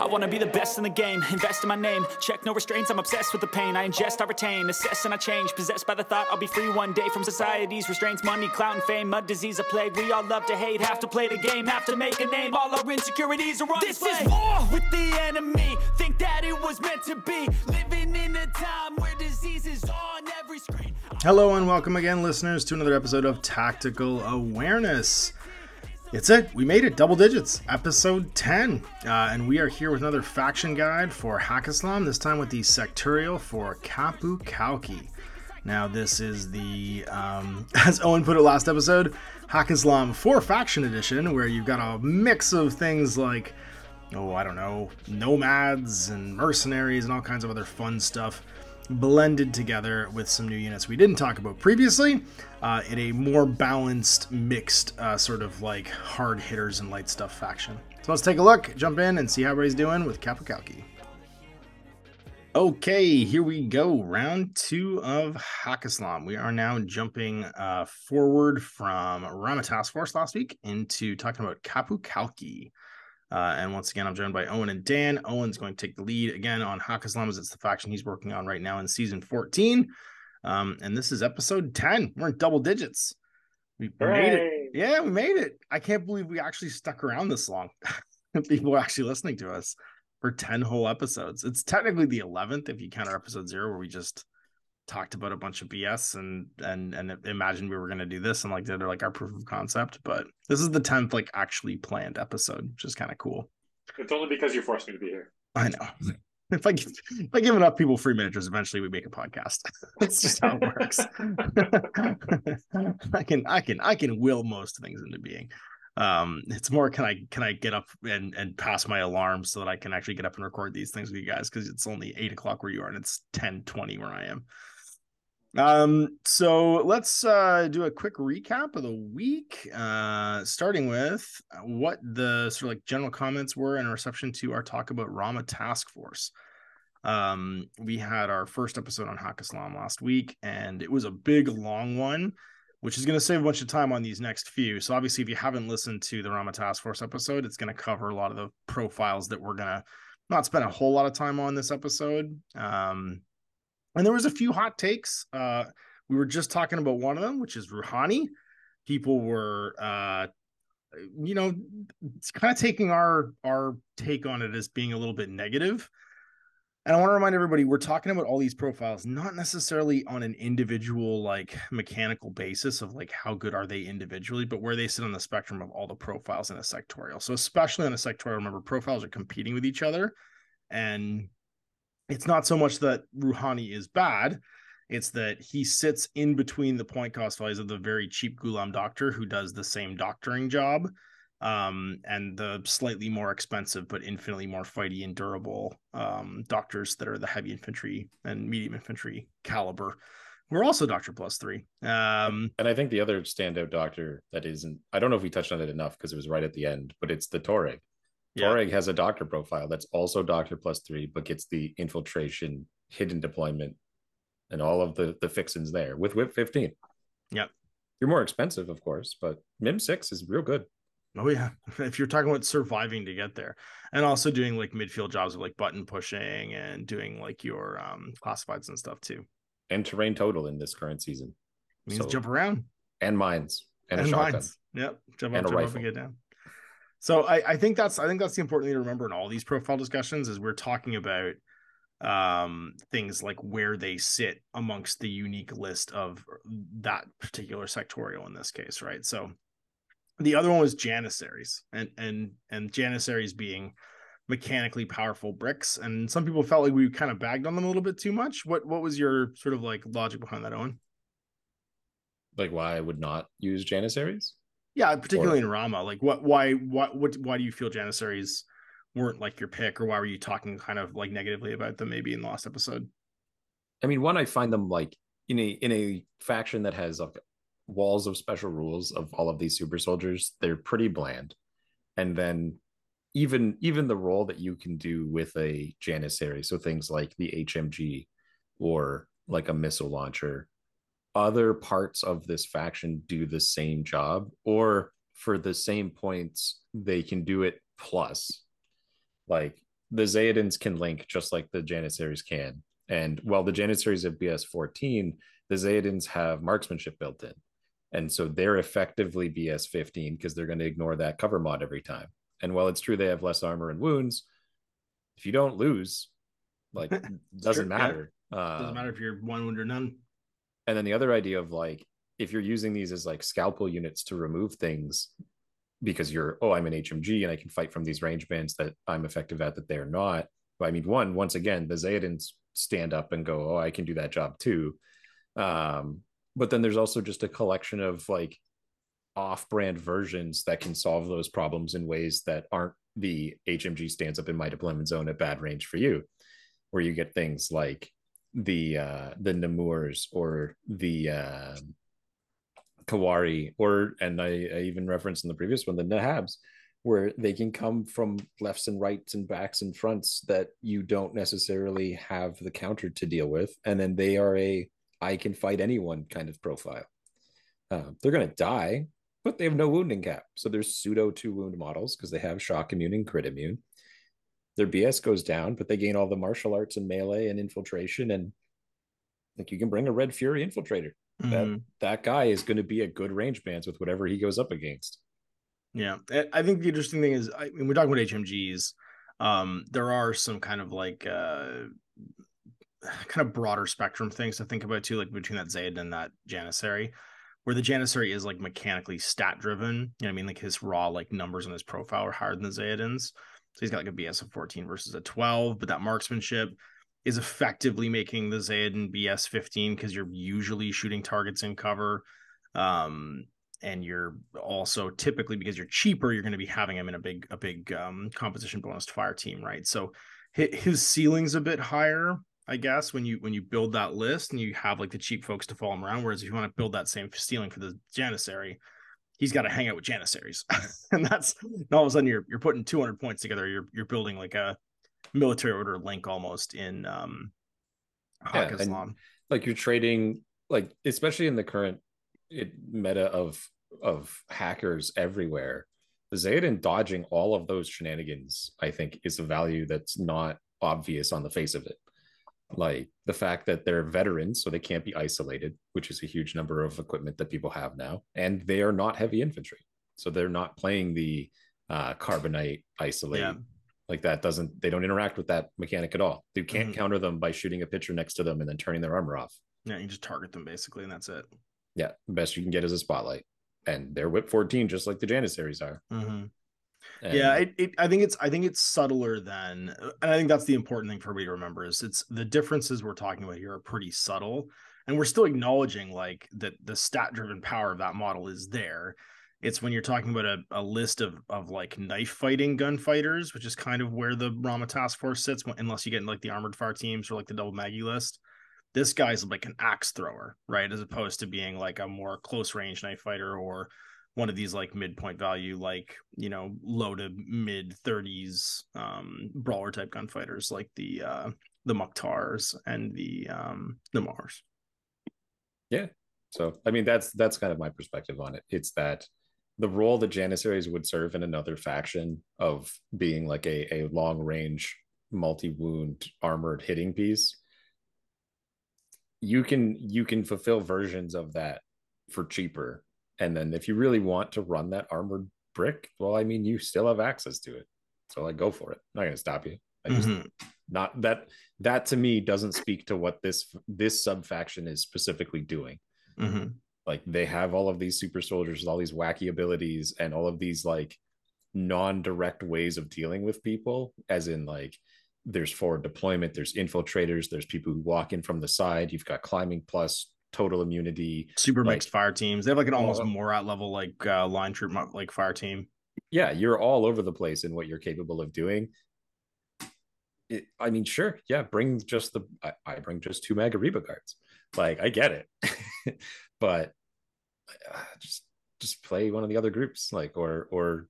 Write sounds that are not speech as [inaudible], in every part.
I wanna be the best in the game, invest in my name. Check no restraints, I'm obsessed with the pain. I ingest, I retain, assess, and I change. Possessed by the thought I'll be free one day from society's restraints. Money, clout, and fame, mud, disease, a plague. We all love to hate, have to play the game, have to make a name. All our insecurities are on This display. is war with the enemy. Think that it was meant to be. Living in a time where disease is on every screen. Hello and welcome again, listeners, to another episode of Tactical Awareness. It's it. We made it. Double digits. Episode 10. Uh, and we are here with another faction guide for Haqqislam, this time with the sectorial for Qapu Khalqi. Now, this is the, um, [laughs] as Owen put it last episode, Haqqislam 4 Faction Edition, where you've got a mix of things like, oh, I don't know, nomads and mercenaries and all kinds of other fun stuff blended together with some new units we didn't talk about previously uh, in a more balanced, mixed, uh, sort of like hard hitters and light stuff faction. So let's take a look, jump in, and see how everybody's doing with Qapu Khalqi. Okay, here we go. Round two of Haqqislam. We are now jumping uh, forward from Rama Task Force last week into talking about Qapu Khalqi. Uh, and once again, I'm joined by Owen and Dan. Owen's going to take the lead again on Haqqislam as it's the faction he's working on right now in season 14. Um, and this is episode 10. We're in double digits. We we made it. Yeah, we made it. I can't believe we actually stuck around this long. [laughs] People are actually listening to us for 10 whole episodes. It's technically the 11th if you count our episode zero, where we just talked about a bunch of BS and and and imagined we were going to do this and like did like our proof of concept. But this is the 10th like actually planned episode, which is kind of cool. It's only because you forced me to be here. I know. [laughs] If I give, if I give enough people free managers, eventually we make a podcast. [laughs] That's just how it works. [laughs] I can I can I can will most things into being. Um, it's more can I can I get up and and pass my alarm so that I can actually get up and record these things with you guys because it's only eight o'clock where you are and it's 10 20 where I am. Um, so let's uh do a quick recap of the week. Uh starting with what the sort of like general comments were in reception to our talk about Rama Task Force. Um, we had our first episode on Haqqislam last week, and it was a big long one, which is going to save a bunch of time on these next few. So obviously, if you haven't listened to the Rama Task Force episode, it's going to cover a lot of the profiles that we're going to not spend a whole lot of time on this episode. Um, and there was a few hot takes. Uh, we were just talking about one of them, which is Rouhani. People were, uh, you know, kind of taking our our take on it as being a little bit negative. And I want to remind everybody, we're talking about all these profiles, not necessarily on an individual, like mechanical basis of like how good are they individually, but where they sit on the spectrum of all the profiles in a sectorial. So, especially on a sectorial, remember, profiles are competing with each other. And it's not so much that Rouhani is bad, it's that he sits in between the point cost values of the very cheap Ghulam doctor who does the same doctoring job um, and the slightly more expensive but infinitely more fighty and durable um, doctors that are the heavy infantry and medium infantry caliber. We're also Doctor Plus Three. Um, And I think the other standout doctor that isn't, I don't know if we touched on it enough because it was right at the end, but it's the Tuareg. Yeah. Has a doctor profile that's also Doctor plus three, but gets the infiltration, hidden deployment, and all of the the fixins there with Whip 15. Yep. You're more expensive, of course, but MIM 6 is real good. Oh yeah, [laughs] if you're talking about surviving to get there, and also doing like midfield jobs of like button pushing and doing like your um classifieds and stuff too. And terrain total in this current season. means So- jump around And mines. And, a shotgun. mines. Yep, jump And up, a jump up and get down. So I, I think that's I think that's the important thing to remember in all these profile discussions is we're talking about um things like where they sit amongst the unique list of that particular sectorial in this case, right? So the other one was Janissaries and and and Janissaries being mechanically powerful bricks and some people felt like we kind of bagged on them a little bit too much. What what was your sort of like logic behind that, Owen? Like why I would not use Janissaries? Yeah, particularly in Rama. Like what why what what why do you feel Janissaries weren't like your pick or why were you talking kind of like negatively about them maybe in the last episode? I mean, one, I find them like in a in a faction that has like walls of special rules of all of these super soldiers, they're pretty bland. And then even even the role that you can do with a Janissary, so things like the HMG or like a missile launcher, other parts of this faction do the same job, or for the same points, they can do it plus. Like the Zhayedans can link just like the Janissaries can. And while the Janissaries have BS 14, the Zhayedans have marksmanship built in. And so they're effectively BS 15 because they're going to ignore that cover mod every time. And while it's true they have less armor and wounds, if you don't lose, like [laughs] doesn't yeah. matter. Doesn't Um, matter if you're one wound or none. And then the other idea of like if you're using these as like scalpel units to remove things because you're oh i'm an hmg and i can fight from these range bands that i'm effective at that they're not. Well, i mean one once again the Zhayedans stand up and go oh i can do that job too. Um but then there's also just a collection of like off-brand versions that can solve those problems in ways that aren't the hmg stands up in my deployment zone at bad range for you where you get things like the uh the Namurrs or the uh Kawari or and I, I even referenced in the previous one the Nahabs where they can come from lefts and rights and backs and fronts that you don't necessarily have the counter to deal with and then they are a I can fight anyone kind of profile. Uh, they're going to die, but they have no wounding cap. So there's pseudo two wound models because they have shock immune and crit immune their BS goes down, but they gain all the martial arts and melee and infiltration. And like you can bring a Red Fury infiltrator. Mhm. That that guy is going to be a good range bands with whatever he goes up against. Yeah, I- think the interesting thing is, I mean, we're talking about HMGs. Um, there are some kind of like uh, kind of broader spectrum things to think about too, like between that Zayd and that Janissary, where the Janissary is like mechanically stat driven. You know, what I mean, like his raw like numbers on his profile are higher than the Zhayedans. So he's got like a BS of 14 versus a 12, but that marksmanship is effectively making the Zhayedan BS 15 because you're usually shooting targets in cover. Um, and you're also typically because you're cheaper, you're going to be having him in a big a big um, composition bonus to fire team, right? So his ceiling's a bit higher, I guess, when you when you build that list and you have like the cheap folks to follow him around. Whereas if you want to build that same ceiling for the Janissary, he's got to hang out with Janissaries, [laughs] and that's and all of a sudden you're you're putting 200 points together. You're you're building like a military order link almost in um Yeah, Islam. Like you're trading, like especially in the current it, meta of of hackers everywhere. The Zhayedan dodging all of those shenanigans, I think, is a value that's not obvious on the face of it. Like the fact that they're veterans, so they can't be isolated, which is a huge number of equipment that people have now, and they are not heavy infantry, so they're not playing the uh, carbonite isolate. Yeah. Like that doesn't they don't interact with that mechanic at all. You can't Mhm. counter them by shooting a picture next to them and then turning their armor off. Yeah, you just target them basically, and that's it. Yeah, the best you can get is a spotlight, and they're whip 14 just like the Janissaries are. Mhm. And yeah it, it i think it's i think it's subtler than uh, and i think that's the important thing for me to remember is it's the differences we're talking about here are pretty subtle and we're still acknowledging like that the stat driven power of that model is there. It's when you're talking about a, a list of of like knife fighting gunfighters which is kind of where the rama task force sits unless you get in like the armored fire teams or like the double maggie list this guy's like an axe thrower right? As opposed to being like a more close range knife fighter or one of these like midpoint value, like you know, low to mid 30s um brawler type gunfighters like the uh the Mukhtars and the um the Mars. Yeah. So I mean that's that's kind of my perspective on it. It's that the role that Janissaries would serve in another faction of being like a, a long range multi-wound armored hitting piece you can you can fulfill versions of that for cheaper and then if you really want to run that armored brick well i mean you still have access to it. So like go for it. I'm not going to stop you. I just Mhm. not that that to me doesn't speak to what this this sub faction is specifically doing. Mhm. like they have all of these super soldiers with all these wacky abilities and all of these like non-direct ways of dealing with people as in like there's forward deployment there's infiltrators there's people who walk in from the side. You've got climbing plus total immunity Super Like- mixed fire teams. They have like an almost Oh. more at level like uh line troop like fire team. yeah you're all over the place in what you're capable of doing it, i mean sure yeah bring just the I, I bring just two Maghariba guards like i get it [laughs] but uh, just just play one of the other groups like or or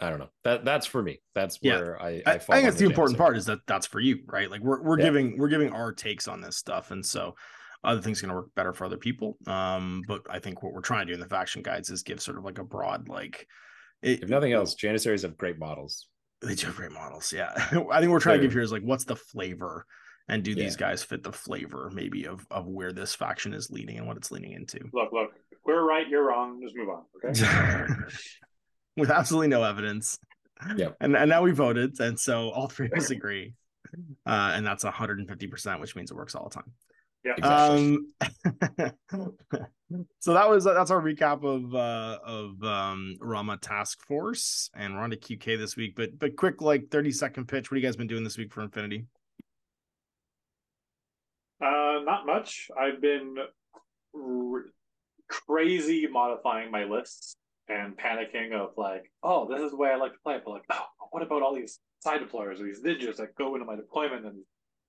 i don't know that that's for me that's Yeah. where i I, i, I think that's the important part is that that's for you, right? Like we're we're Yeah. giving we're giving our takes on this stuff, and so other things are going to work better for other people. Um, but I think what we're trying to do in the faction guides is give sort of like a broad like. It, if nothing else janissaries have great models They do have great models. Yeah. [laughs] I think we're trying to They're- give here is like, what's the flavor? And do these guys fit the flavor maybe of, of where this faction is leading and what it's leaning into? Look, look. If we're right, you're wrong. Just move on. Okay. [laughs] With absolutely no evidence. Yep. And and now we voted. And so all three of us agree. Uh, and that's 150%, which means it works all the time. Yeah. Exactly. Um, [laughs] so that was that's our recap of uh of um Rama Task Force, and we're on to QK this week. But but quick, like thirty second pitch. What have you guys been doing this week for Infinity? Uh, not much. I've been r- crazy modifying my lists and panicking of like, oh, this is the way I like to play it. But like, oh, what about all these side deployers or these ninjas that go into my deployment and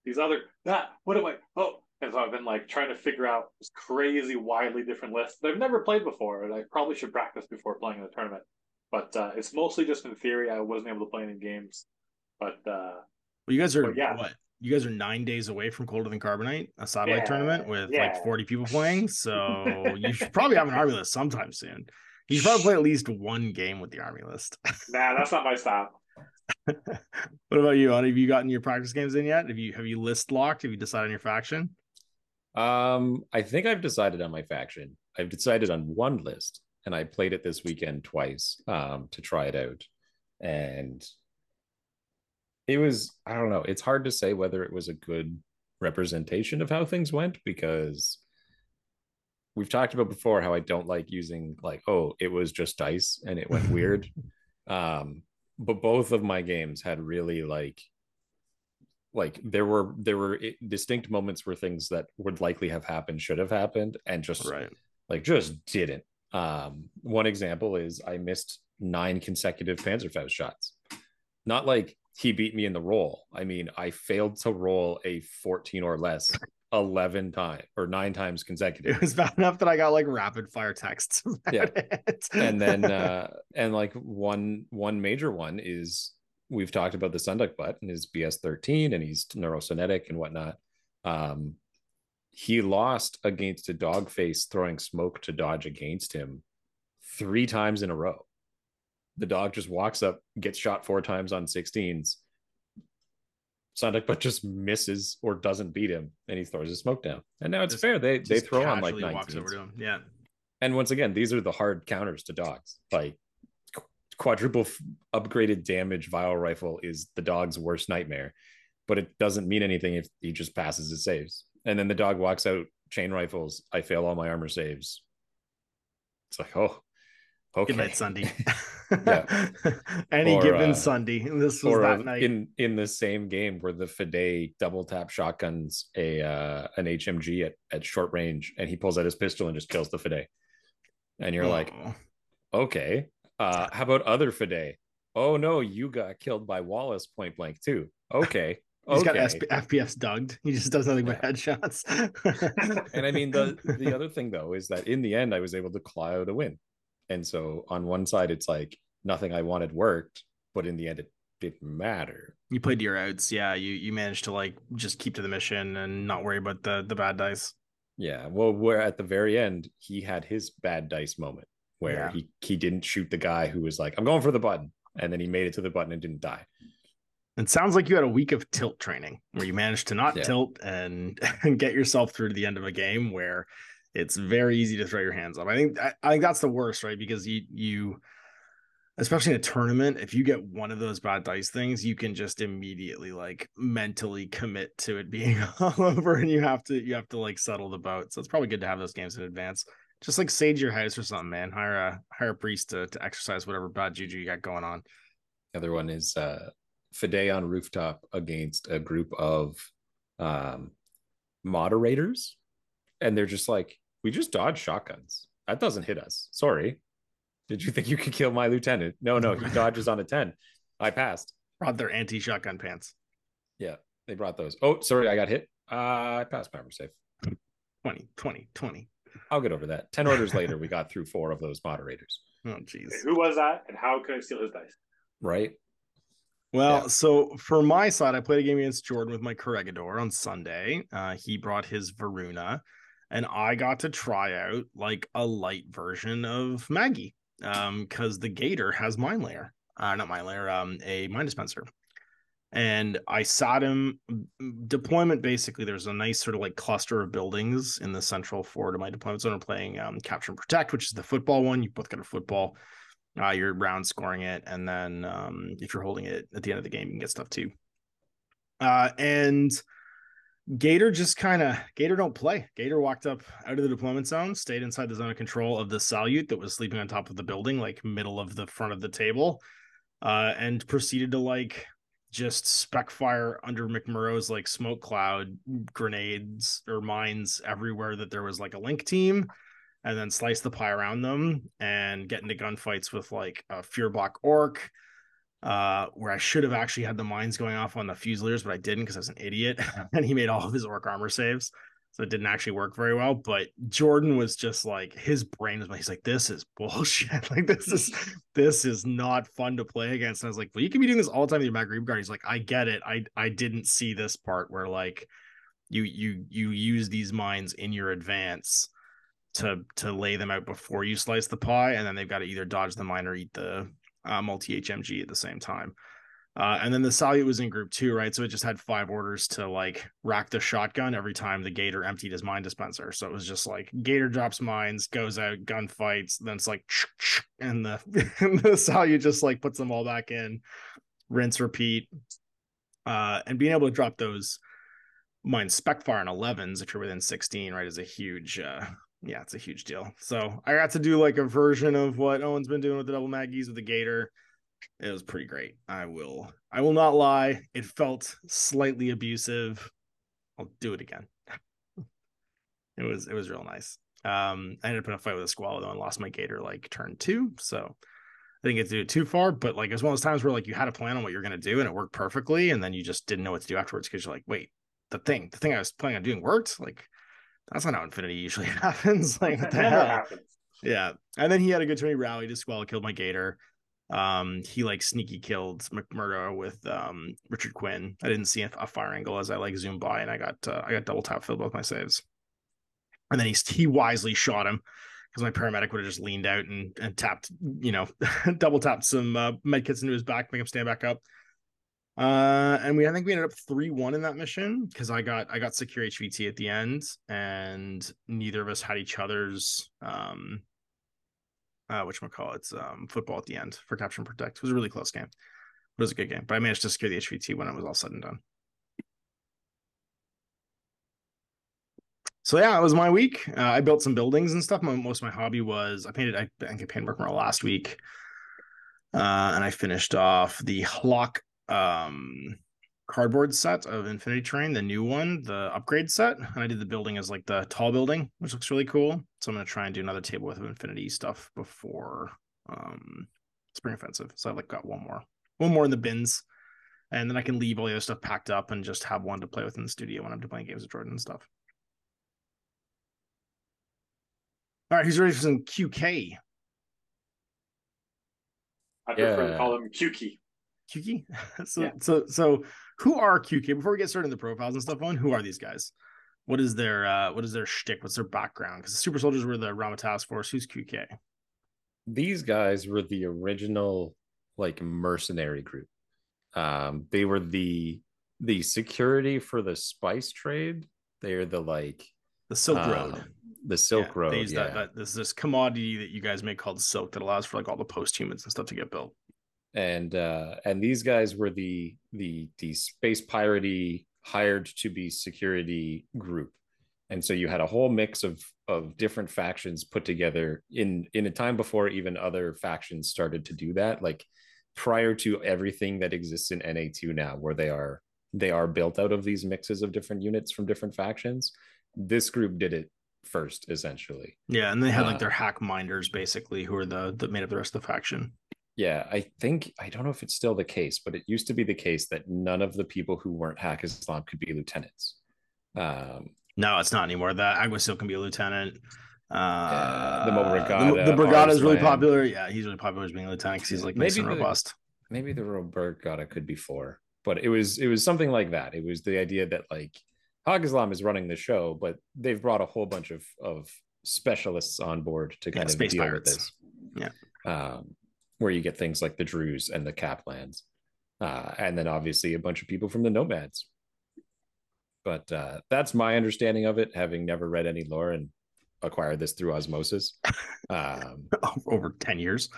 these other that? What am I? Oh, and so I've been like trying to figure out this crazy, widely different lists that I've never played before, and I probably should practice before playing in a tournament. But uh, it's mostly just in theory. I wasn't able to play any games, but uh, Well, you guys are yeah. what? You guys are nine days away from Colder Than Carbonite, a satellite Yeah, tournament with like 40 people playing. So [laughs] you should probably have an army list sometime soon. You should probably play at least one game with the army list. nah, that's not my style. [laughs] what about you? Have you gotten your practice games in yet? Have you have you list locked? Have you decided on your faction? Um, I think I've decided on my faction. I've decided on one list, and I played it this weekend twice um, to try it out, and it was I don't know. It's hard to say whether it was a good representation of how things went because we've talked about before how I don't like using like oh it was just dice and it went [laughs] weird. Um, but both of my games had really like like there were there were distinct moments where things that would likely have happened should have happened and just Right. like just didn't um one example is i missed nine consecutive panzerfaust shots not like he beat me in the roll i mean i failed to roll a 14 or less 11 times or nine times consecutive. [laughs] It was bad enough that I got like rapid fire texts. [laughs] About Yeah. it. and then [laughs] uh and like one one major one is we've talked about the Sunduck butt and his BS 13 and he's neurocinetic and whatnot. Um he lost against a dog face throwing smoke to dodge against him three times in a row. The dog just walks up, gets shot four times on 16s. Sunduck but just misses or doesn't beat him and he throws his smoke down. And now it's Just- fair. They they throw on like casually walks over to him. Yeah. and once again these are the hard counters to dogs like quadruple f- upgraded damage viral rifle is the dog's worst nightmare but it doesn't mean anything if he just passes his saves and then the dog walks out chain rifles i fail all my armor saves it's like oh okay Good night, Sunday. [laughs] Yeah. [laughs] Any Or, given uh, Sunday. This was that night. in in the same game where the Fiday double tap shotguns a uh, an HMG at, at short range and he pulls out his pistol and just kills the Fiday. And you're like, Oh. okay. Uh, how about other Fiday? Oh no, you got killed by Wallace point blank too. Okay. [laughs] He's okay. got SP- FPS dugged. He just does nothing but headshots. [laughs] and I mean the [laughs] the other thing though is that in the end I was able to claw out a win. And so on one side it's like nothing I wanted worked, but in the end it didn't matter. you played your outs. Yeah, you you managed to like just keep to the mission and not worry about the the bad dice. Yeah. Well, where at the very end he had his bad dice moment where Yeah. he he didn't shoot the guy who was like, I'm going for the button. And then he made it to the button and didn't die. It sounds like you had a week of tilt training where you managed to not Yeah. tilt and, [laughs] and get yourself through to the end of a game where it's very easy to throw your hands up. I think I, I think that's the worst, right? Because you you especially in a tournament, if you get one of those bad dice things, you can just immediately like mentally commit to it [laughs] being [laughs] all over and you have to you have to like settle the boat. So it's probably good to have those games in advance. Just like sage your house or something, man. Hire a hire a priest to, to exercise whatever bad juju you got going on. The other one is uh Fiday on rooftop against a group of um moderators. And they're just like, we just dodge shotguns. That doesn't hit us. Sorry. Did you think you could kill my lieutenant? No, no, he [laughs] dodges on a 10. I passed. Brought their anti shotgun pants. Yeah, they brought those. Oh, sorry, I got hit. Uh, I passed my armor safe. 20, 20, 20. I'll get over that. 10 orders later, we got through four of those moderators. [laughs] Oh, Okay, jeez. who was that, and how could I steal his dice? Right? Well, Yeah. so for my side, I played a game against Jordan with my Corregidor on Sunday. Uh, he brought his Varuna, and I got to try out like a light version of Maggie um, because the Gator has Mine Layer. uh, not mine layer, um, a mine dispenser. And I sat him deployment. Basically, there's a nice sort of like cluster of buildings in the central forward of my deployment zone. I'm playing um, capture and protect, which is the football one. You both got a football. Uh, you're round scoring it, and then um, if you're holding it at the end of the game, you can get stuff too. Uh, and Gator just kind of Gator don't play. Gator walked up out of the deployment zone, stayed inside the zone of control of the Salyut that was sleeping on top of the building, like middle of the front of the table, uh, and proceeded to like just spec fire under McMurdo's like smoke cloud grenades or mines everywhere that there was like a link team, and then slice the pie around them and get into gunfights with like a Fearblock orc uh, where I should have actually had the mines going off on the Fusiliers, but I didn't because I was an idiot. [laughs] and he made all of his orc armor saves. So it didn't actually work very well. But Jordan was just like his brain was he's like, this is bullshit. [laughs] like this is this is not fun to play against. And I was like, well, you can be doing this all the time with your Maghreb guard. He's like, I get it. I I didn't see this part where like you you you use these mines in your advance to to lay them out before you slice the pie, and then they've got to either dodge the mine or eat the uh, multi HMG at the same time. Uh, and then the Salyut was in group two, right? So it just had five orders to like rack the shotgun every time the Gator emptied his mine dispenser. So it was just like Gator drops mines, goes out, gun fights, then it's like, and the [laughs] and the Salyut just like puts them all back in, rinse, repeat. Uh, and being able to drop those mine spec fire in 11s if you're within 16, right, is a huge uh, yeah, it's a huge deal. So I got to do like a version of what Owen's been doing with the double Maggies with the Gator. It was pretty great. I will I will not lie. It felt slightly abusive. I'll do it again. [laughs] it was it was real nice. Um, I ended up in a fight with a Squalo though and lost my Gator like turn two. So I didn't get to do it too far, but like it was one of those times where like you had a plan on what you're gonna do and it worked perfectly, and then you just didn't know what to do afterwards because you're like, wait, the thing, the thing I was planning on doing worked. Like that's not how Infinity usually [laughs] happens. like what the hell? Happens. Yeah. And then he had a good turn. He rallied as well, killed my Gator. Um, he like sneaky killed McMurdo with um Richard Quinn. I didn't see a, fire angle as I like zoomed by, and I got uh, I got double tap filled both my saves. And then he he wisely shot him because my paramedic would have just leaned out and, and tapped, you know, [laughs] double tapped some uh, into his back, make him stand back up. Uh, and we I think we ended up three one in that mission because I got I got secure HVT at the end, and neither of us had each other's um, uh, which we call it um football at the end for capture and protect. It was a really close game. It was a good game, but I managed to secure the HVT when it was all said and done. So yeah, it was my week. Uh, I built some buildings and stuff. My, most of my hobby was I painted. I, I think I painted last week, uh, and I finished off the Hlock um cardboard set of Infinity Train, the new one, the upgrade set. And I did the building as like the tall building, which looks really cool. So I'm gonna try and do another table with Infinity stuff before um Spring Offensive. So I like got one more, one more in the bins. And then I can leave all the other stuff packed up and just have one to play with in the studio when I'm playing games with Jordan and stuff. All right, who's ready for some QK? I prefer yeah. to call him QK. QK. [laughs] so yeah. so so who are QK? Before we get started in the profiles and stuff on, who are these guys? What is their uh what is their shtick? What's their background? Because the super soldiers were the Rama task force. Who's QK? These guys were the original like mercenary group. Um, they were the the security for the spice trade. They are the like the Silk uh, Road. The Silk yeah, Road. yeah. That, that, this this commodity that you guys make called silk that allows for like all the post humans and stuff to get built and uh, and these guys were the the the space piratey hired to be security group. And so you had a whole mix of of different factions put together in in a time before even other factions started to do that like prior to everything that exists in na2 now where they are they are built out of these mixes of different units from different factions this group did it first essentially. Yeah and they had like uh, their hack minders basically who are the that made up the rest of the faction yeah, I think I don't know if it's still the case, but it used to be the case that none of the people who weren't Haqqislam could be lieutenants. Um, no, it's not anymore. That Alguacil can be a lieutenant. Uh, the Brigada, the, the Brigada is really popular. Yeah, he's really popular as being a lieutenant because he's like nice maybe and robust. The, maybe the Brigada could be four, but it was it was something like that. It was the idea that like Haqqislam is running the show, but they've brought a whole bunch of of specialists on board to kind yeah, of deal pirates. with this. Yeah. Um, where you get things like the Druze and the Kaplans, uh, and then obviously a bunch of people from the Nomads. But uh, that's my understanding of it, having never read any lore and acquired this through osmosis. Um, [laughs] over 10 years.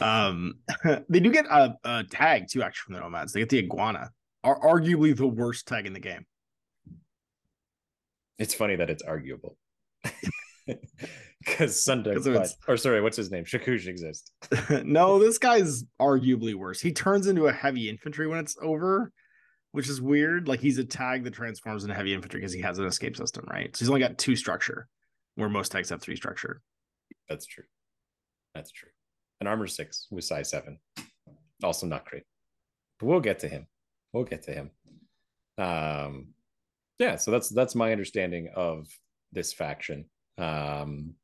Um, [laughs] they do get a, a tag too, actually, from the Nomads. They get the Iguana, are arguably the worst tag in the game. it's funny that it's arguable. [laughs] Because Sunday or sorry, what's his name? Shakush exists. [laughs] no, this guy's arguably worse. He turns into a heavy infantry when it's over, which is weird. Like he's a tag that transforms into heavy infantry because he has an escape system, right? So he's only got two structure, where most tags have three structure. That's true. That's true. An armor six with size seven. Also not great. But we'll get to him. We'll get to him. Um yeah, so that's that's my understanding of this faction. Um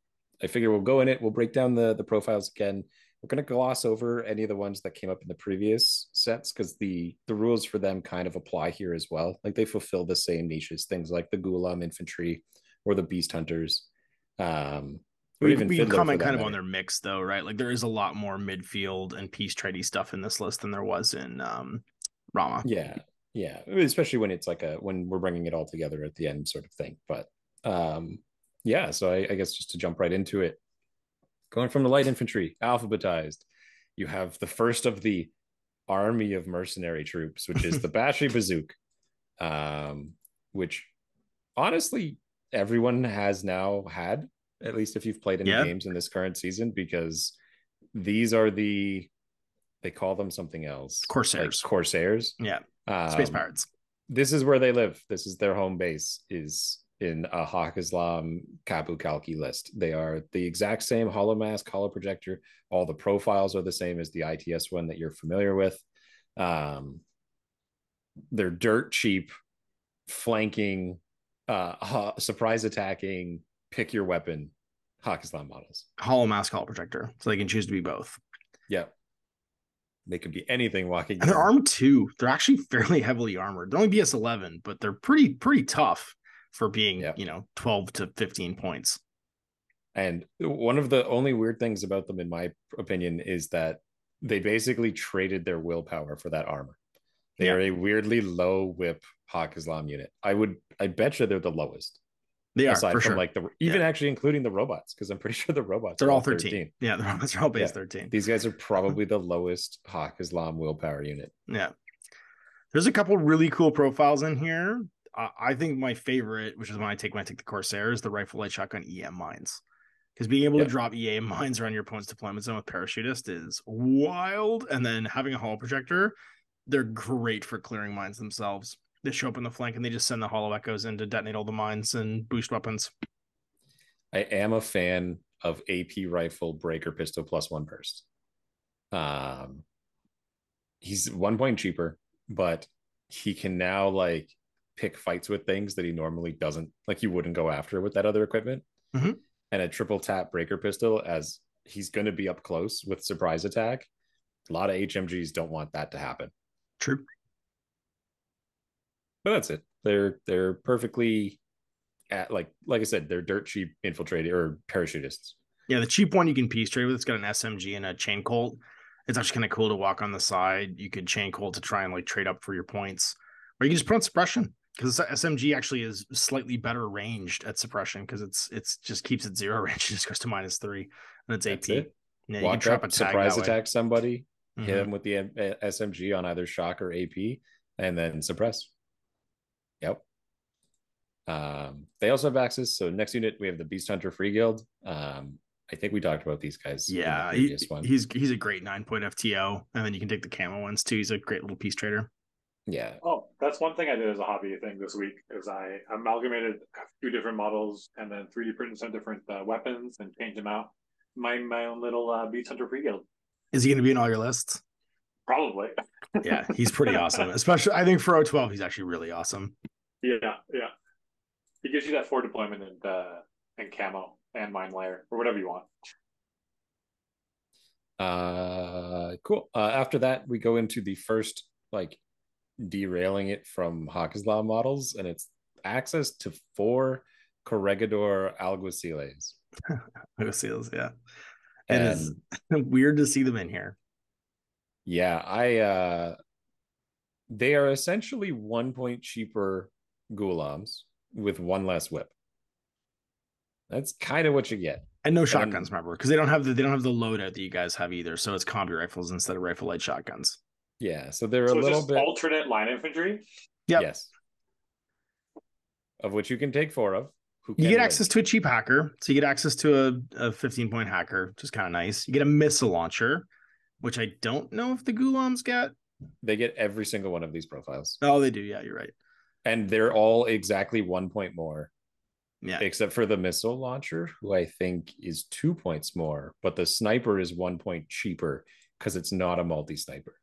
I figure we'll go in it, we'll break down the the profiles again. We're gonna gloss over any of the ones that came up in the previous sets because the the rules for them kind of apply here as well. Like they fulfill the same niches, things like the Ghulam infantry or the beast hunters. Um We, even we can Fiddler for comment kind of on their mix though, right? Like there is a lot more midfield and peace trading stuff in this list than there was in um Rama. yeah yeah especially when it's like a when we're bringing it all together at the end sort of thing but um yeah so I, I guess just to jump right into it going from the light infantry alphabetized you have the first of the army of mercenary troops which is the [laughs] Bashi Bazouk um which honestly everyone has now had at least if you've played any Yeah. games in this current season because these are the they call them something else Corsairs. like corsairs Yeah, space um, pirates. this is where they live. This is their home base. Is in a Hawk Islam Qapu Khalqi list. They are the exact same hollow mask, hollow projector. All the profiles are the same as the ITS one that you're familiar with. Um, they're dirt cheap, flanking, uh, ha- [laughs] surprise attacking, pick your weapon, Haqqislam models. Hollow mask, hollow projector. So they can choose to be both. Yep. They could be anything walking. And they're armed too. They're actually [laughs] fairly heavily armored. They're only BS eleven, but they're pretty pretty tough for being Yep. you know twelve to fifteen points. And one of the only weird things about them, in my opinion, is that they basically traded their willpower for that armor. They Yeah. are a weirdly low whip Haqqislam unit. I would, I bet you they're the lowest, They are aside for from sure. like the even actually including the robots, because I'm pretty [laughs] sure the robots they're are all 13. Yeah, they're all, they're all base Yeah. 13. These guys are [laughs] probably the lowest Haqqislam willpower unit. Yeah. There's a couple really cool profiles in here. I I think my favorite, which is when I take when I take the Corsair, is the rifle light shotgun EM mines. Because being able to drop EM mines around your opponent's deployment zone with parachutist is wild. And then having a hollow projector, they're great for clearing mines themselves. They show up in the flank and they just send the hollow echoes in to detonate all the mines and boost weapons. I am a fan of AP rifle breaker pistol plus one burst. Um, he's one point cheaper, but he can now like pick fights with things that he normally doesn't. Like you wouldn't go after with that other equipment. Mhm. And a triple tap breaker pistol, as he's going to be up close with surprise attack. A lot of HMGs don't want that to happen. True. But that's it. They're they're perfectly at like like I said, they're dirt cheap infiltrator or parachutists. Yeah, the cheap one you can piece trade with. It's got an SMG and a chain colt. It's actually kind of cool to walk on the side. You could chain colt to try and like trade up for your points, or you can just put on suppression because SMG actually is slightly better ranged at suppression because it's it's just keeps it zero [laughs] range. It just goes to minus three and it's That's AP. it. Yeah, you can Walk trap up, a surprise that way. attack somebody, Mhm. hit him with the SMG on either shock or AP, and then suppress. Yep. Um, they also have access. So next unit we have the Beast Hunter Free Guild. Um, I think we talked about these guys. in the Yeah, he, one. he's he's a great nine point FTO, and then you can take the camo ones too. He's a great little piece trader. yeah, Oh, that's one thing I did as a hobby thing this week is I amalgamated a few different models and then 3D printed some different uh, weapons and changed them out. My my own little uh, Beast Hunter Free Guild. Is he going to be in all your lists? Probably. [laughs] Yeah, he's pretty awesome. Especially, I think for 012, he's actually really awesome. Yeah, yeah. He gives you that four deployment and uh, and camo and mine layer or whatever you want. Uh, cool. Uh, after that, we go into the first like derailing it from Haqqislam models, and it's access to four Corregidor Alguaciles. [laughs] Seals, yeah. And is [laughs] weird to see them in here. Yeah, I uh they are essentially one point cheaper Ghulams with one less whip. That's kind of what you get. And no shotguns, shotguns, remember, because they don't have the they don't have the loadout that you guys have either. So it's combi rifles instead of rifle light shotguns. Yeah, so they're So a little bit alternate line infantry. Yep. yes. Of which you can take four of. Who You get win. access to a cheap hacker, so you get access to a, a 15 point hacker, which is kind of nice. You get a missile launcher, which I don't know if the Ghulams get. They get every single one of these profiles. Oh, they do. Yeah, you're right. And they're all exactly one point more, Yeah, except for the missile launcher, who I think is two points more, but the sniper is one point cheaper because it's not a multi sniper.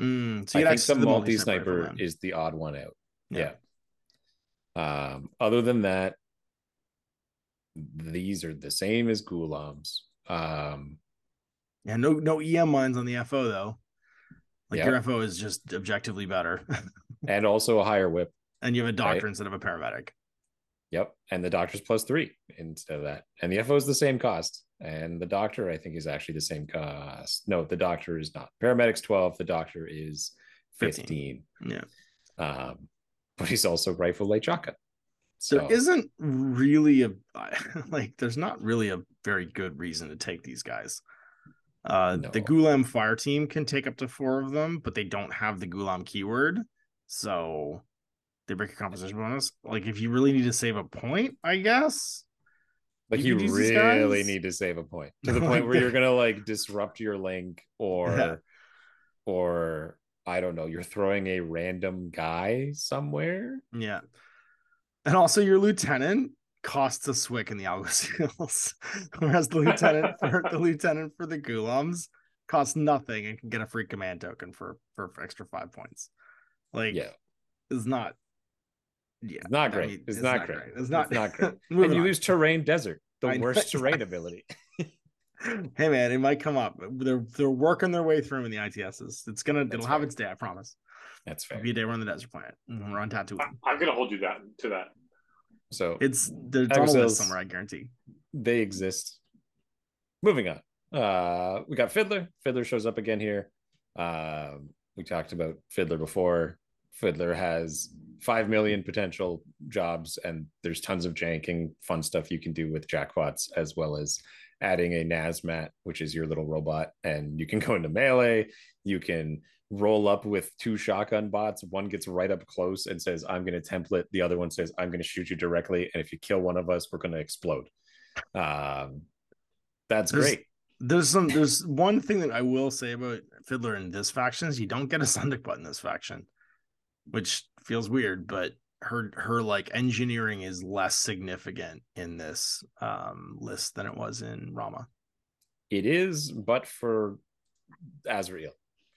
Mm, so I think access the multi multi-sniper sniper is the odd one out. Yeah. Yeah. Um, other than that, these are the same as Ghulams. Um, Yeah, no no EM mines on the FO though. Like Yeah. your FO is just objectively better, [laughs] and also a higher whip. and you have a doctor Right. instead of a paramedic. Yep. And the doctor's plus three instead of that. And the FO is the same cost. And the doctor, I think, is actually the same cost. No, the doctor is not. Paramedic's 12, the doctor is 15. 15. Yeah. Um, but he's also rifle light shotgun. So There isn't really a [laughs] like. There's not really a very good reason to take these guys. Uh, The No. Ghulam fire team can take up to four of them, but they don't have the Ghulam keyword, so they break a composition bonus. Like, if you really need to save a point, I guess. Like you you, could use these really need to save a point [laughs] to the oh point where you're gonna like disrupt your link or Yeah. or I don't know, you're throwing a random guy somewhere. Yeah. And also your lieutenant costs a swick in the Alguacils. [laughs] Whereas the lieutenant [laughs] for the lieutenant for the Ghulams costs nothing and can get a free command token for for extra five points. Like Yeah. it's not yeah. It's not I great. mean, it's, not, great. It's not, It's not great. [laughs] And you on. lose terrain desert, the I know. worst [laughs] terrain ability. [laughs] hey man, it might come up. They're they're working their way through in the ITSs. It's gonna That's it'll have its day, I promise. That's It'll fair. be a day we're on the desert planet. We're on Tatooine. I- I'm gonna hold you that to that. So It's there's on a Alguacils. somewhere, I guarantee. they exist. Moving on. Uh we got Fiddler. Fiddler shows up again here. Um we talked about Fiddler before. Fiddler has 5 million potential jobs and there's tons of janking fun stuff you can do with jackpots as well as adding a Nasmat, which is your little robot and you can go into melee, you can roll up with two shotgun bots. One gets right up close and says, I'm going to template. The other one says, I'm going to shoot you directly. And if you kill one of us, we're going to explode. Um, that's There's- great. There's some there's one thing that I will say about Fiddler in this faction is you don't get a Sundic butt in this faction, which feels weird, but her her like engineering is less significant in this um list than it was in Rama. It is, but for Azra'il,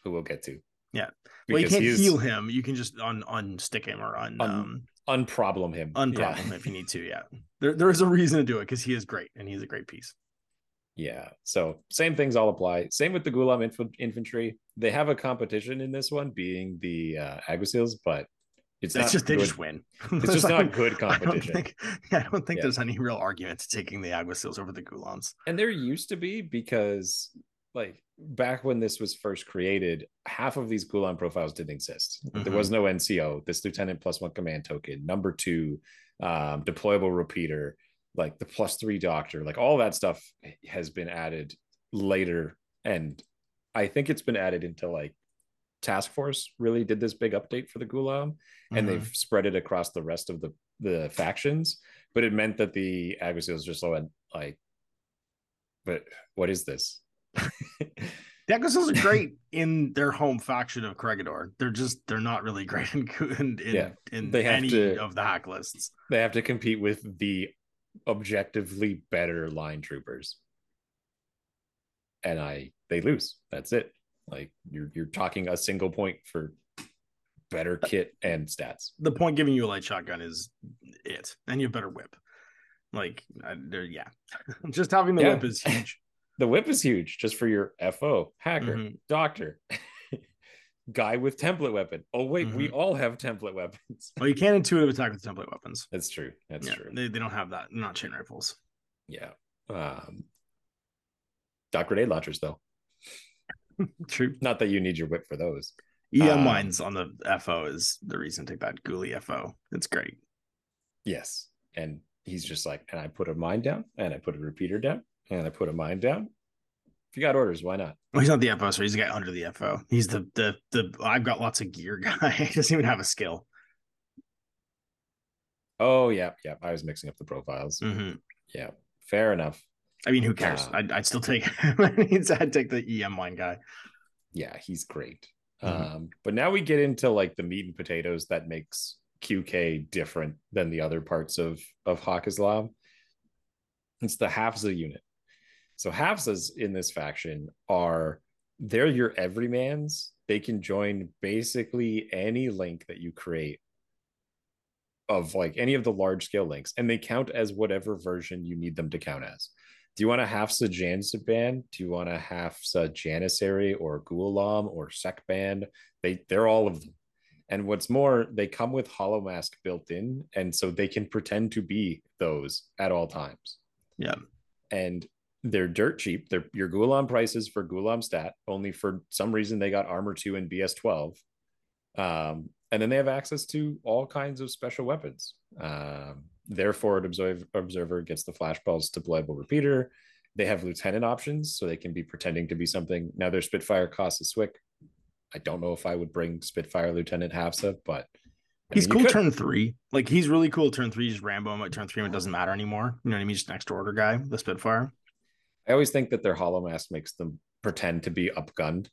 who we'll get to. Yeah. Well, you can't he heal him. You can just un unstick him or un Un- um unproblem him. unproblem Yeah. him if you need to. Yeah. There there is a reason to do it because he is great and he's a great piece. Yeah. So same things all apply. Same with the Ghulam inf- infantry. They have a competition in this one, being the uh, Alguacils, but it's, It's, not just they good. just win. It's just [laughs] not good [laughs] I don't competition. think, yeah, I don't think Yeah. there's any real argument to taking the Alguacils over the Ghulams. And there used to be because, like, back when this was first created, half of these Ghulam profiles didn't exist. There Mm-hmm. was no NCO, this lieutenant plus one command token, number two, um, deployable repeater, like the plus three doctor, like all that stuff has been added later. And I think it's been added into like Task Force really did this big update for the Ghulam and Mhm. they've spread it across the rest of the the factions. But it meant that the Alguacils just went like, but what is this? [laughs] The are great in their home faction of Corregidor. They're just they're not really great in in, in, Yeah, in they have any to- of the hack lists. they have to compete with the objectively better line troopers, and I they lose. That's it. Like you're you're talking a single point for better kit and stats. The point giving you a light shotgun is it, and you better whip. Like yeah, [laughs] just having the Yeah. whip is huge. [laughs] The whip is huge just for your FO, hacker, Mhm. doctor, [laughs] guy with template weapon. Oh, wait, we Mm-hmm. all have template weapons. Well, you can't intuitive attack with template weapons. That's true. That's yeah, true. They, they don't have that. Not chain rifles. Yeah. Um, dot grenade launchers, though. [laughs] True. Not that you need your whip for those. EM Um, lines on the FO is the reason to take that Ghoulie FO. It's great. Yes. And he's just like, and I put a mine down, and I put a repeater down, and I put a mine down. If you got orders, why not? Well, he's not the FO, so he's the guy under the FO. He's the the the I've got lots of gear [laughs] guy. he doesn't even have a skill. Oh yeah, yeah. I was mixing up the profiles. Mhm. Yeah, fair enough. I mean, who cares? Uh, I'd, I'd still take. [laughs] I'd take the EM line guy. Yeah, he's great. Mhm. Um, but now we get into like the meat and potatoes that makes QK different than the other parts of of Haqqislam. It's the Hafza unit. So Hafzas in this faction are they're your everymans. They can join basically any link that you create of like any of the large scale links, and they count as whatever version you need them to count as. Do you want a Hafza Jansa band? Do you want a Hafza Janissary or Ghulam or Sekban? They they're all of them. And what's more, they come with Holomask built in, and so they can pretend to be those at all times. Yeah. And they're dirt cheap. They're your Ghulam prices for Ghulam stat. Only for some reason they got armor two and BS twelve. Um, and then they have access to all kinds of special weapons. Um, their forward observer, observer gets the flashballs to deployable repeater. They have lieutenant options, so they can be pretending to be something. Now their Spitfire costs a Swick. I don't know if I would bring Spitfire Lieutenant Hafza, but I He's mean, cool turn three. Like he's really cool turn three. Just Rambo him at turn three. and It doesn't matter anymore. You know what I mean? Just an extra order guy, the Spitfire. I always think that their Holomask makes them pretend to be upgunned.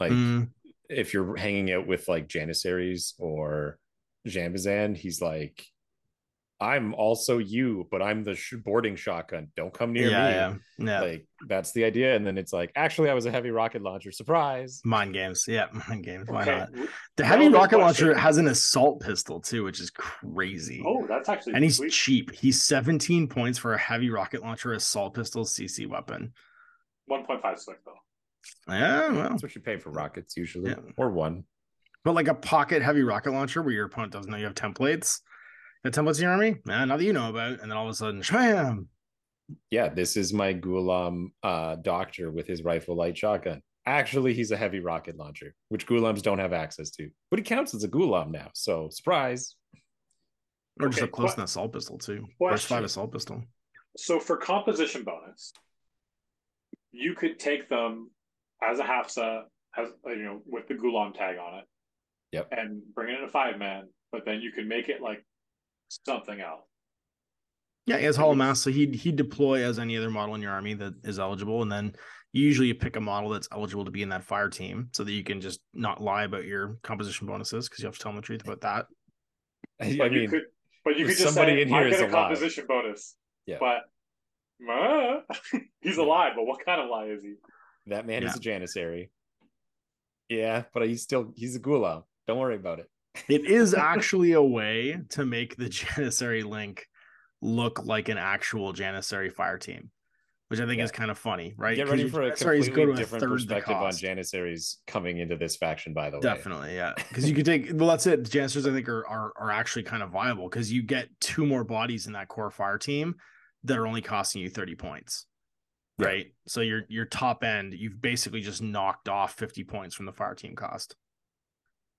Like Mm, if you're hanging out with like Janissaries or Djanbazan, he's like, I'm also you, but I'm the sh- boarding shotgun. Don't come near yeah, me. yeah, yeah. Like that's the idea. And then it's like, actually, I was a heavy rocket launcher. Surprise. mind games. Yeah, [laughs] mind games. Why Okay. not? The heavy Relevant rocket launcher has an assault pistol too, which is crazy. Oh, that's actually and he's sweet. cheap. He's 17 points for a heavy rocket launcher, assault pistol, CC weapon. 1.5 swick though. Yeah, well, That's what you pay for rockets usually, Yeah. or one. but like a pocket heavy rocket launcher where your opponent doesn't know you have templates. You have templates in your army? Nah, not that you know about. And then all of a sudden, sham. Yeah, this is my Ghulam uh, doctor with his rifle light shotgun. Actually, he's a heavy rocket launcher, which Ghulams don't have access to. But he counts as a Ghulam now. So surprise. Or just a close que- to an assault pistol too. Burst five assault pistol. So for composition bonus, you could take them as a Hafza, as you know, with the Ghulam tag on it. Yep. And bring it in a five man, but then you can make it like something else. Yeah, as has Holomask, so he'd he'd deploy as any other model in your army that is eligible, and then usually you pick a model that's eligible to be in that fire team, so that you can just not lie about your composition bonuses because you have to tell them the truth about that. [laughs] I But you mean, could, but you could just somebody say, in here I is get a alive." composition bonus. Yeah. But uh, [laughs] he's alive, but what kind of lie is he? that man is a Janissary. Yeah, but he's still he's a Ghulam. Don't worry about it. It is actually a way to make the [laughs] Janissary link look like an actual Janissary fire team, which I think Yeah. is kind of funny, right? Get ready for a completely different perspective on. Janissaries coming into this faction, by the way. Definitely, yeah. Because you could take well, that's it. Janissaries, I think, are are, are actually kind of viable because you get two more bodies in that core fire team that are only costing you 30 points. Yeah. Right. So your your top end, you've basically just knocked off 50 points from the fire team cost.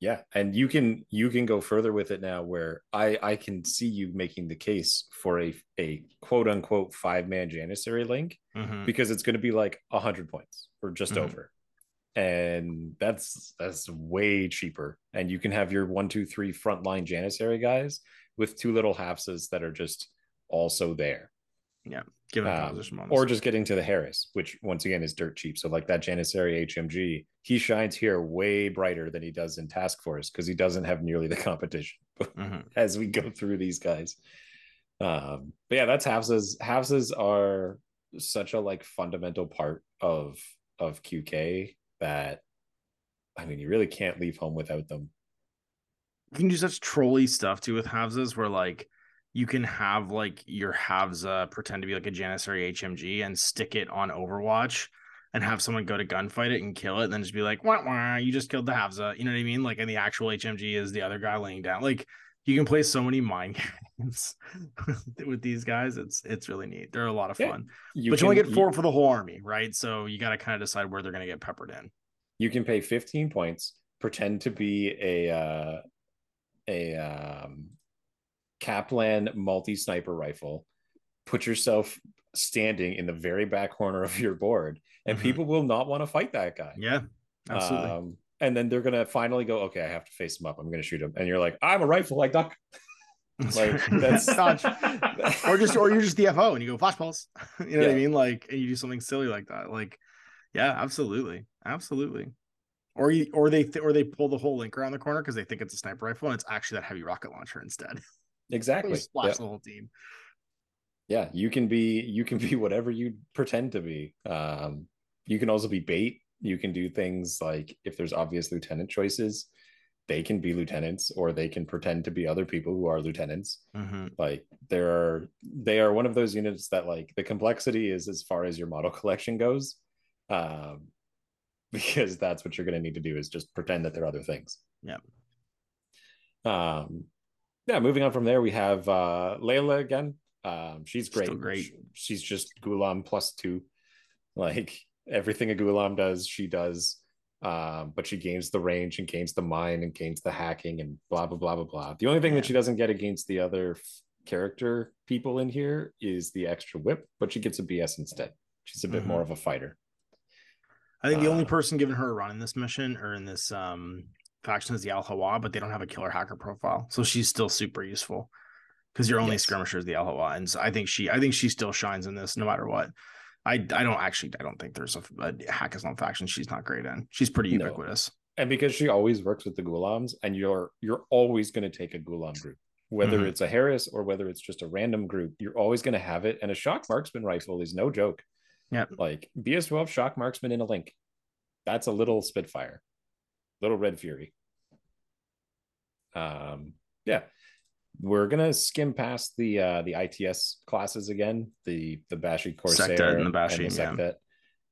Yeah, and you can you can go further with it now where I I can see you making the case for a a quote unquote five man Janissary link Mhm. because it's going to be like a hundred points or just Mhm. over, and that's that's way cheaper. And you can have your one two three frontline Janissary guys with two little halfses that are just also there. Give Um, or just getting to the Haris, which once again is dirt cheap. So like that Janissary HMG, he shines here way brighter than he does in Task Force because he doesn't have nearly the [laughs] competition Mhm. [laughs] as we go through these guys. Um, but yeah, that's Hafzas. Hafzas are such a like fundamental part of of QK that I mean you really can't leave home without them. you can do such trolley stuff too with Hafzas where like you can have like your Hafza pretend to be like a Janissary HMG and stick it on Overwatch and have someone go to gunfight it and kill it and then just be like, wah, wah, you just killed the Hafza. You know what I mean? Like, and the actual HMG is the other guy laying down. Like, you can play so many mind [laughs] games with these guys. It's it's really neat. They're a lot of Yeah, fun. You but you only can- get four for the whole army, right? So you got to kind of decide where they're going to get peppered in. You can pay 15 points, pretend to be a uh, a um, Kaplan multi sniper rifle, put yourself standing in the very back corner of your board, and Mhm. people will not want to fight that guy. Yeah, absolutely. Um, and then they're gonna finally go, okay, I have to face him up. I'm gonna shoot him, and you're like, I'm a rifle, [laughs] like duck. Like that's [laughs] Dodge. or just or you're just DFO and you go flash flashballs. you know what I mean? Like and you do something silly like that. Like, yeah, absolutely, absolutely. Or you or they th- or they pull the whole link around the corner because they think it's a sniper rifle and it's actually that heavy rocket launcher instead. [laughs] exactly. Splash Yeah. the whole team. yeah you can be you can [laughs] be whatever you pretend to be um you can also be bait you can do things like if there's obvious lieutenant choices they can be lieutenants or they can pretend to be other people who are lieutenants Mhm. like there are they are one of those units that like the complexity is as far as your model [laughs] collection goes um [laughs] because that's what you're going to need to do is just pretend that they're other things Yeah. um yeah moving on from there we have uh Leila again. Um she's great Still great. She- she's just Ghulam plus two. Like everything a Ghulam does she does. Um but she gains the range and gains the mind and gains the hacking and blah blah blah blah blah. The only thing Yeah. that she doesn't get against the other f- character people in here is the extra whip but she gets a bs instead. She's a bit Mhm. more of a fighter. I think the only Uh, person giving her a run in this mission or in this um faction is the Al Hawa, but they don't have a killer hacker profile, so she's still super useful because your only Yes. skirmisher is the Al Hawa, and so I think she, I think she still shines in this no matter what. I, I don't actually, I don't think there's a, a Haqqislam faction she's not great in. She's pretty No. ubiquitous. and because she always works with the Ghulams and you're you're always going to take a Ghulam group whether Mhm. it's a Haris or whether it's just a random group you're always going to have it and a shock marksman rifle is no joke Yeah. like bs12 shock marksman in a link that's a little spitfire little red fury um yeah we're gonna skim past the uh the its classes again the the bashi corsair and the Bashi, yeah. Sektet.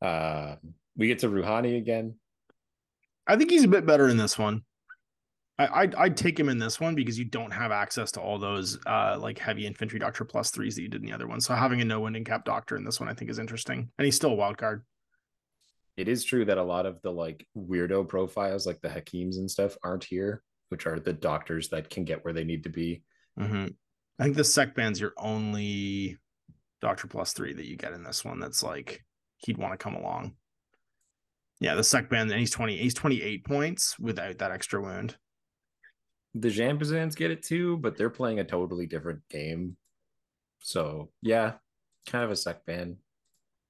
uh we get to ruhani again I think he's a bit better in this one. I, I'd, I'd take him in this one because you don't have access to all those uh like heavy infantry doctor plus threes that you did in the other one. So having a no winding cap doctor in this one I think is interesting, and he's still a wild card. It is true that a lot of the like weirdo profiles like the hakims and stuff aren't here which are the doctors that can get where they need to be Mm-hmm. I think the Sekban's your only Doctor Plus three that you get in this one. That's like he'd want to come along. Yeah, the Sekban, and he's twenty. He's twenty eight points without that extra wound. the Djanbazans get it too but they're playing a totally different game so yeah kind of a Sekban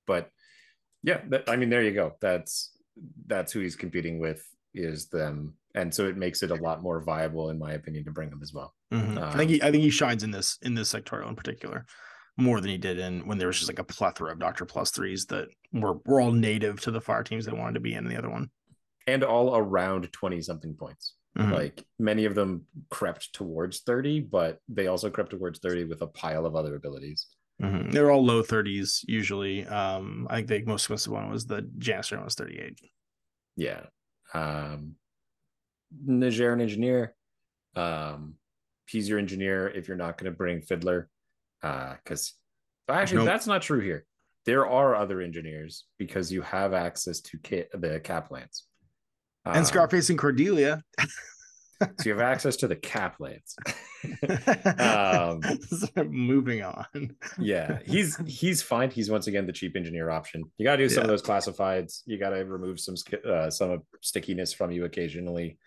but yeah that, i mean there you go that's that's who he's competing with is them and so it makes it a lot more viable in my opinion to bring him as well Mhm. I Um, think he, I think he shines in this in this sectorial in particular more than he did in when there was just like a plethora of Doctor Plus threes that were were all native to the fire teams they wanted to be in the other one. and all around 20 something points Mhm. like many of them crept towards 30 but they also crept towards 30 with a pile of other abilities Mhm. They're all low thirties usually. Um, I think the most expensive one was the Janister was thirty eight. yeah um nigerian engineer um he's your engineer if you're not going to bring fiddler uh because actually Nope. that's not true here there are other engineers because you have access to K- the Kaplans and Um, Scarface and Cordelia. [laughs] so you have access to the Kaplans [laughs] Um, Moving on. yeah he's he's fine. He's once again the cheap engineer option. You got to do some of those classifieds. You got to remove some uh, some stickiness from you occasionally.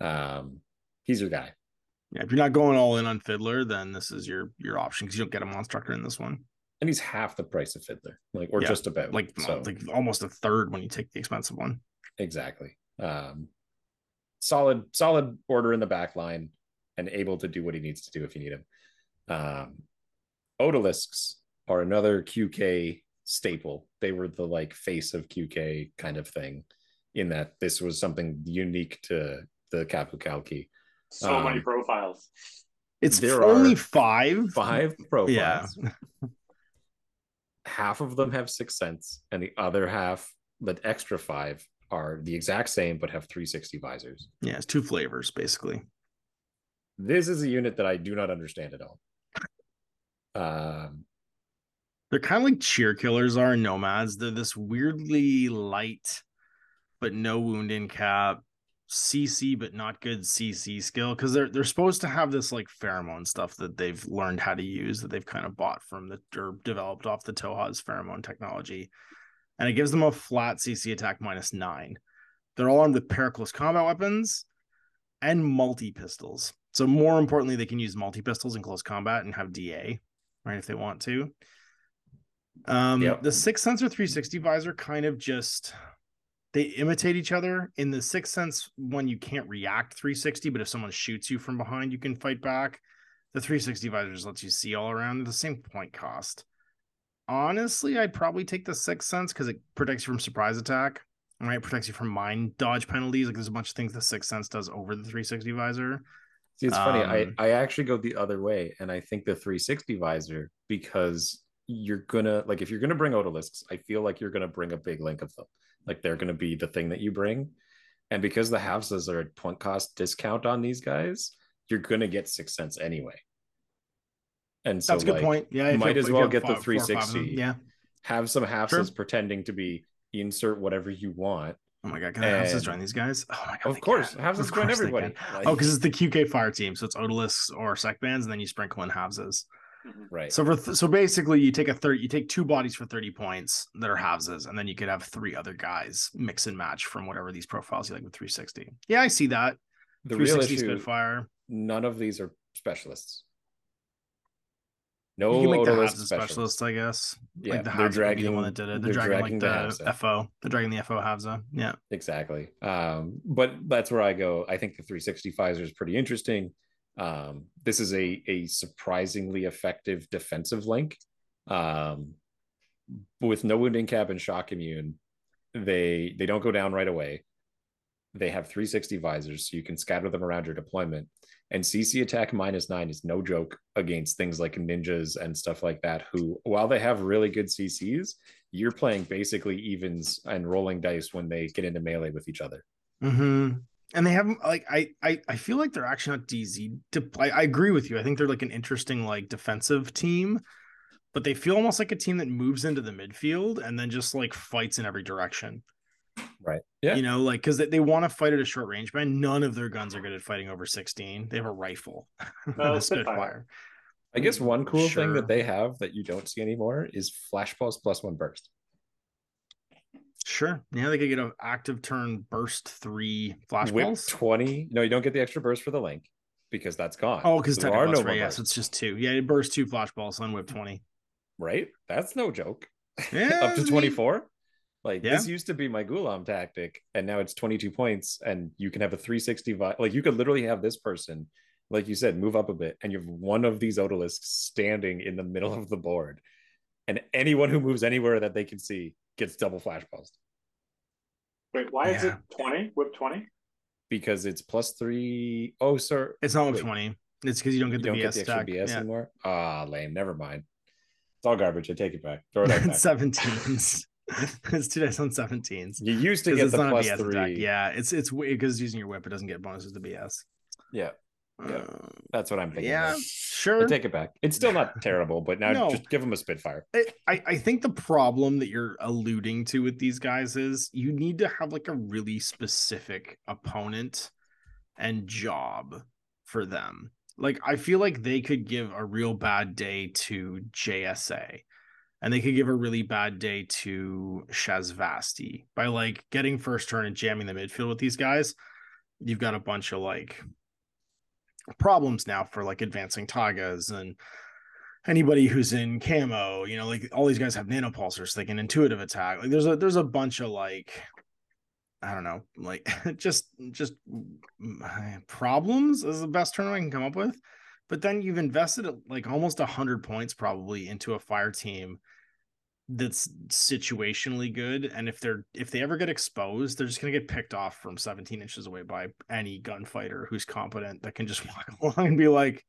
Um he's your guy. Yeah, if you're not going all in on Fiddler, then this is your your option because you don't get a monstructor in this one. and he's half the price of fiddler like or Yeah, just about Like so. like almost a third when you take the expensive one. exactly. Um solid solid order in the back line and able to do what he needs to do if you need him um Odalisques are another qk staple they were the like face of qk kind of thing in that this was something unique to the Qapu Khalqi. So many Um, profiles. It's There only are five. Five profiles. Yeah. half of them have sixth sense, and the other half, the extra five, are the exact same but have 360 visors. Yeah, it's two flavors basically. This is a unit that I do not understand at all. Um, They're kind of like Cheerkillers are in nomads. They're this weirdly light, but no wound in cap. CC, but not good CC skill because they're they're supposed to have this like pheromone stuff that they've learned how to use that they've kind of bought from the or developed off the Tohaa's pheromone technology, and it gives them a flat CC attack minus nine. They're all armed with Pericless combat weapons and multi pistols. So more importantly, they can use multi pistols in close combat and have DA, right? If they want to. Um, Yep. the six sensor 360 visor kind of just they imitate each other. In the sixth sense, one you can't react 360, but if someone shoots you from behind, you can fight back. The 360 visor just lets you see all around at the same point cost. Honestly, I'd probably take the sixth sense because it protects you from surprise attack. Right, protects you from mind dodge penalties. Like there's a bunch of things the sixth sense does over the 360 visor. See, it's funny. I, Um, I actually go the other way, and I think the 360 visor because you're gonna like if you're gonna bring Odalisques, I feel like you're gonna bring a big link of them. Like they're gonna be the thing that you bring, and because the houses are a point cost discount on these guys, you're gonna get sixth sense anyway. And so That's a good like, point. Yeah, if might as well get the five- four or them, 360. Yeah. have some halves Sure. pretending to be insert whatever you want. Oh my god, can I have join these guys? Oh my god, Of course, can. halves Of join everybody. Like, Oh, because it's the QK fire team, so it's Odalisques or Sekbans, and then you sprinkle in halveses. Mm-hmm. right. So for th- so basically, you take a thirty, you take two bodies for thirty points that are halveses, and then you could have three other guys mix and match from whatever these profiles you like with three sixty. Yeah, I see that. the Three real issue, Spitfire. none of these are specialists. You No can make the Odalisque halves specialists, I guess. Yeah, like the they're halves would be dragging the one that did it. They're, they're dragging, the like halves the. FO. They're dragging the FO halves. Yeah. exactly. Um, but that's where I go. I think the 360 visor is pretty interesting. Um, this is a a surprisingly effective defensive link. Um, with no wounding cap and shock immune, they they don't go down right away. They have 360 visors, so you can scatter them around your deployment. And CC attack minus nine is no joke against things like ninjas and stuff like that. Who, while they have really good CCs, you're playing basically evens and rolling dice when they get into melee with each other. hmm And they have like I, I I feel like they're actually not DZ. To, I, I agree with you. I think they're like an interesting like defensive team, but they feel almost like a team that moves into the midfield and then just like fights in every direction. Right. Yeah. You know, like because they, they want to fight at a short range, but none of their guns are good at fighting over 16. They have a rifle, and [laughs] No, a Spitfire. Spitfire. I guess one cool thing that they have that you don't see anymore is flash pulse plus one burst. Sure. Yeah, they could get an active turn burst three flash Whip balls. 20. No, you don't get the extra burst for the link because that's gone. Oh, because there technically are no more right. Yes, bursts, it's just two. Yeah, it bursts two flash balls on whip 20. right. That's no joke. [laughs] Yeah, Up to I mean- 24. Like Yeah. this used to be my Ghulam tactic, and now it's 22 points, and you can have a 360 vi- like you could literally have this person, like you said, move up a bit, and you have one of these Odalisques standing in the middle of the board, and anyone who moves anywhere that they can see gets double flash pulsed Wait, why is it 20? Whip 20? because it's plus three. Oh, sir, It's not whip 20. It's because you don't get you the don't BS get the extra. BS yeah. anymore. Ah, lame. Never mind. It's all garbage. I take it back. Throw it out [laughs] back. [laughs] It's 17s. two dice on 17s. You used to get it's the BS three. attack. Yeah, it's it's because using your whip, it doesn't get bonuses to BS. yeah, Yeah. Uh, that's what I'm thinking. yeah, of. sure. I take it back. It's still not [laughs] terrible, but now No. just give them a Spitfire. I I think the problem that you're alluding to with these guys is you need to have like a really specific opponent and job for them. Like I feel like they could give a real bad day to JSA and they could give a really bad day to Shasvastii by like getting first turn and jamming the midfield with these guys. You've got a bunch of like problems now for like advancing Tagas and anybody who's in camo, you know, like all these guys have nanopulsers, so they can intuitive attack. Like there's a there's a bunch of like I don't know, like [laughs] just just [sighs] problems is the best term I can come up with. But then you've invested like almost a hundred points probably into a fire team that's situationally good. And if they're if they ever get exposed, they're just gonna get picked off from 17 inches away by any gunfighter who's competent that can just [laughs] walk along and be like,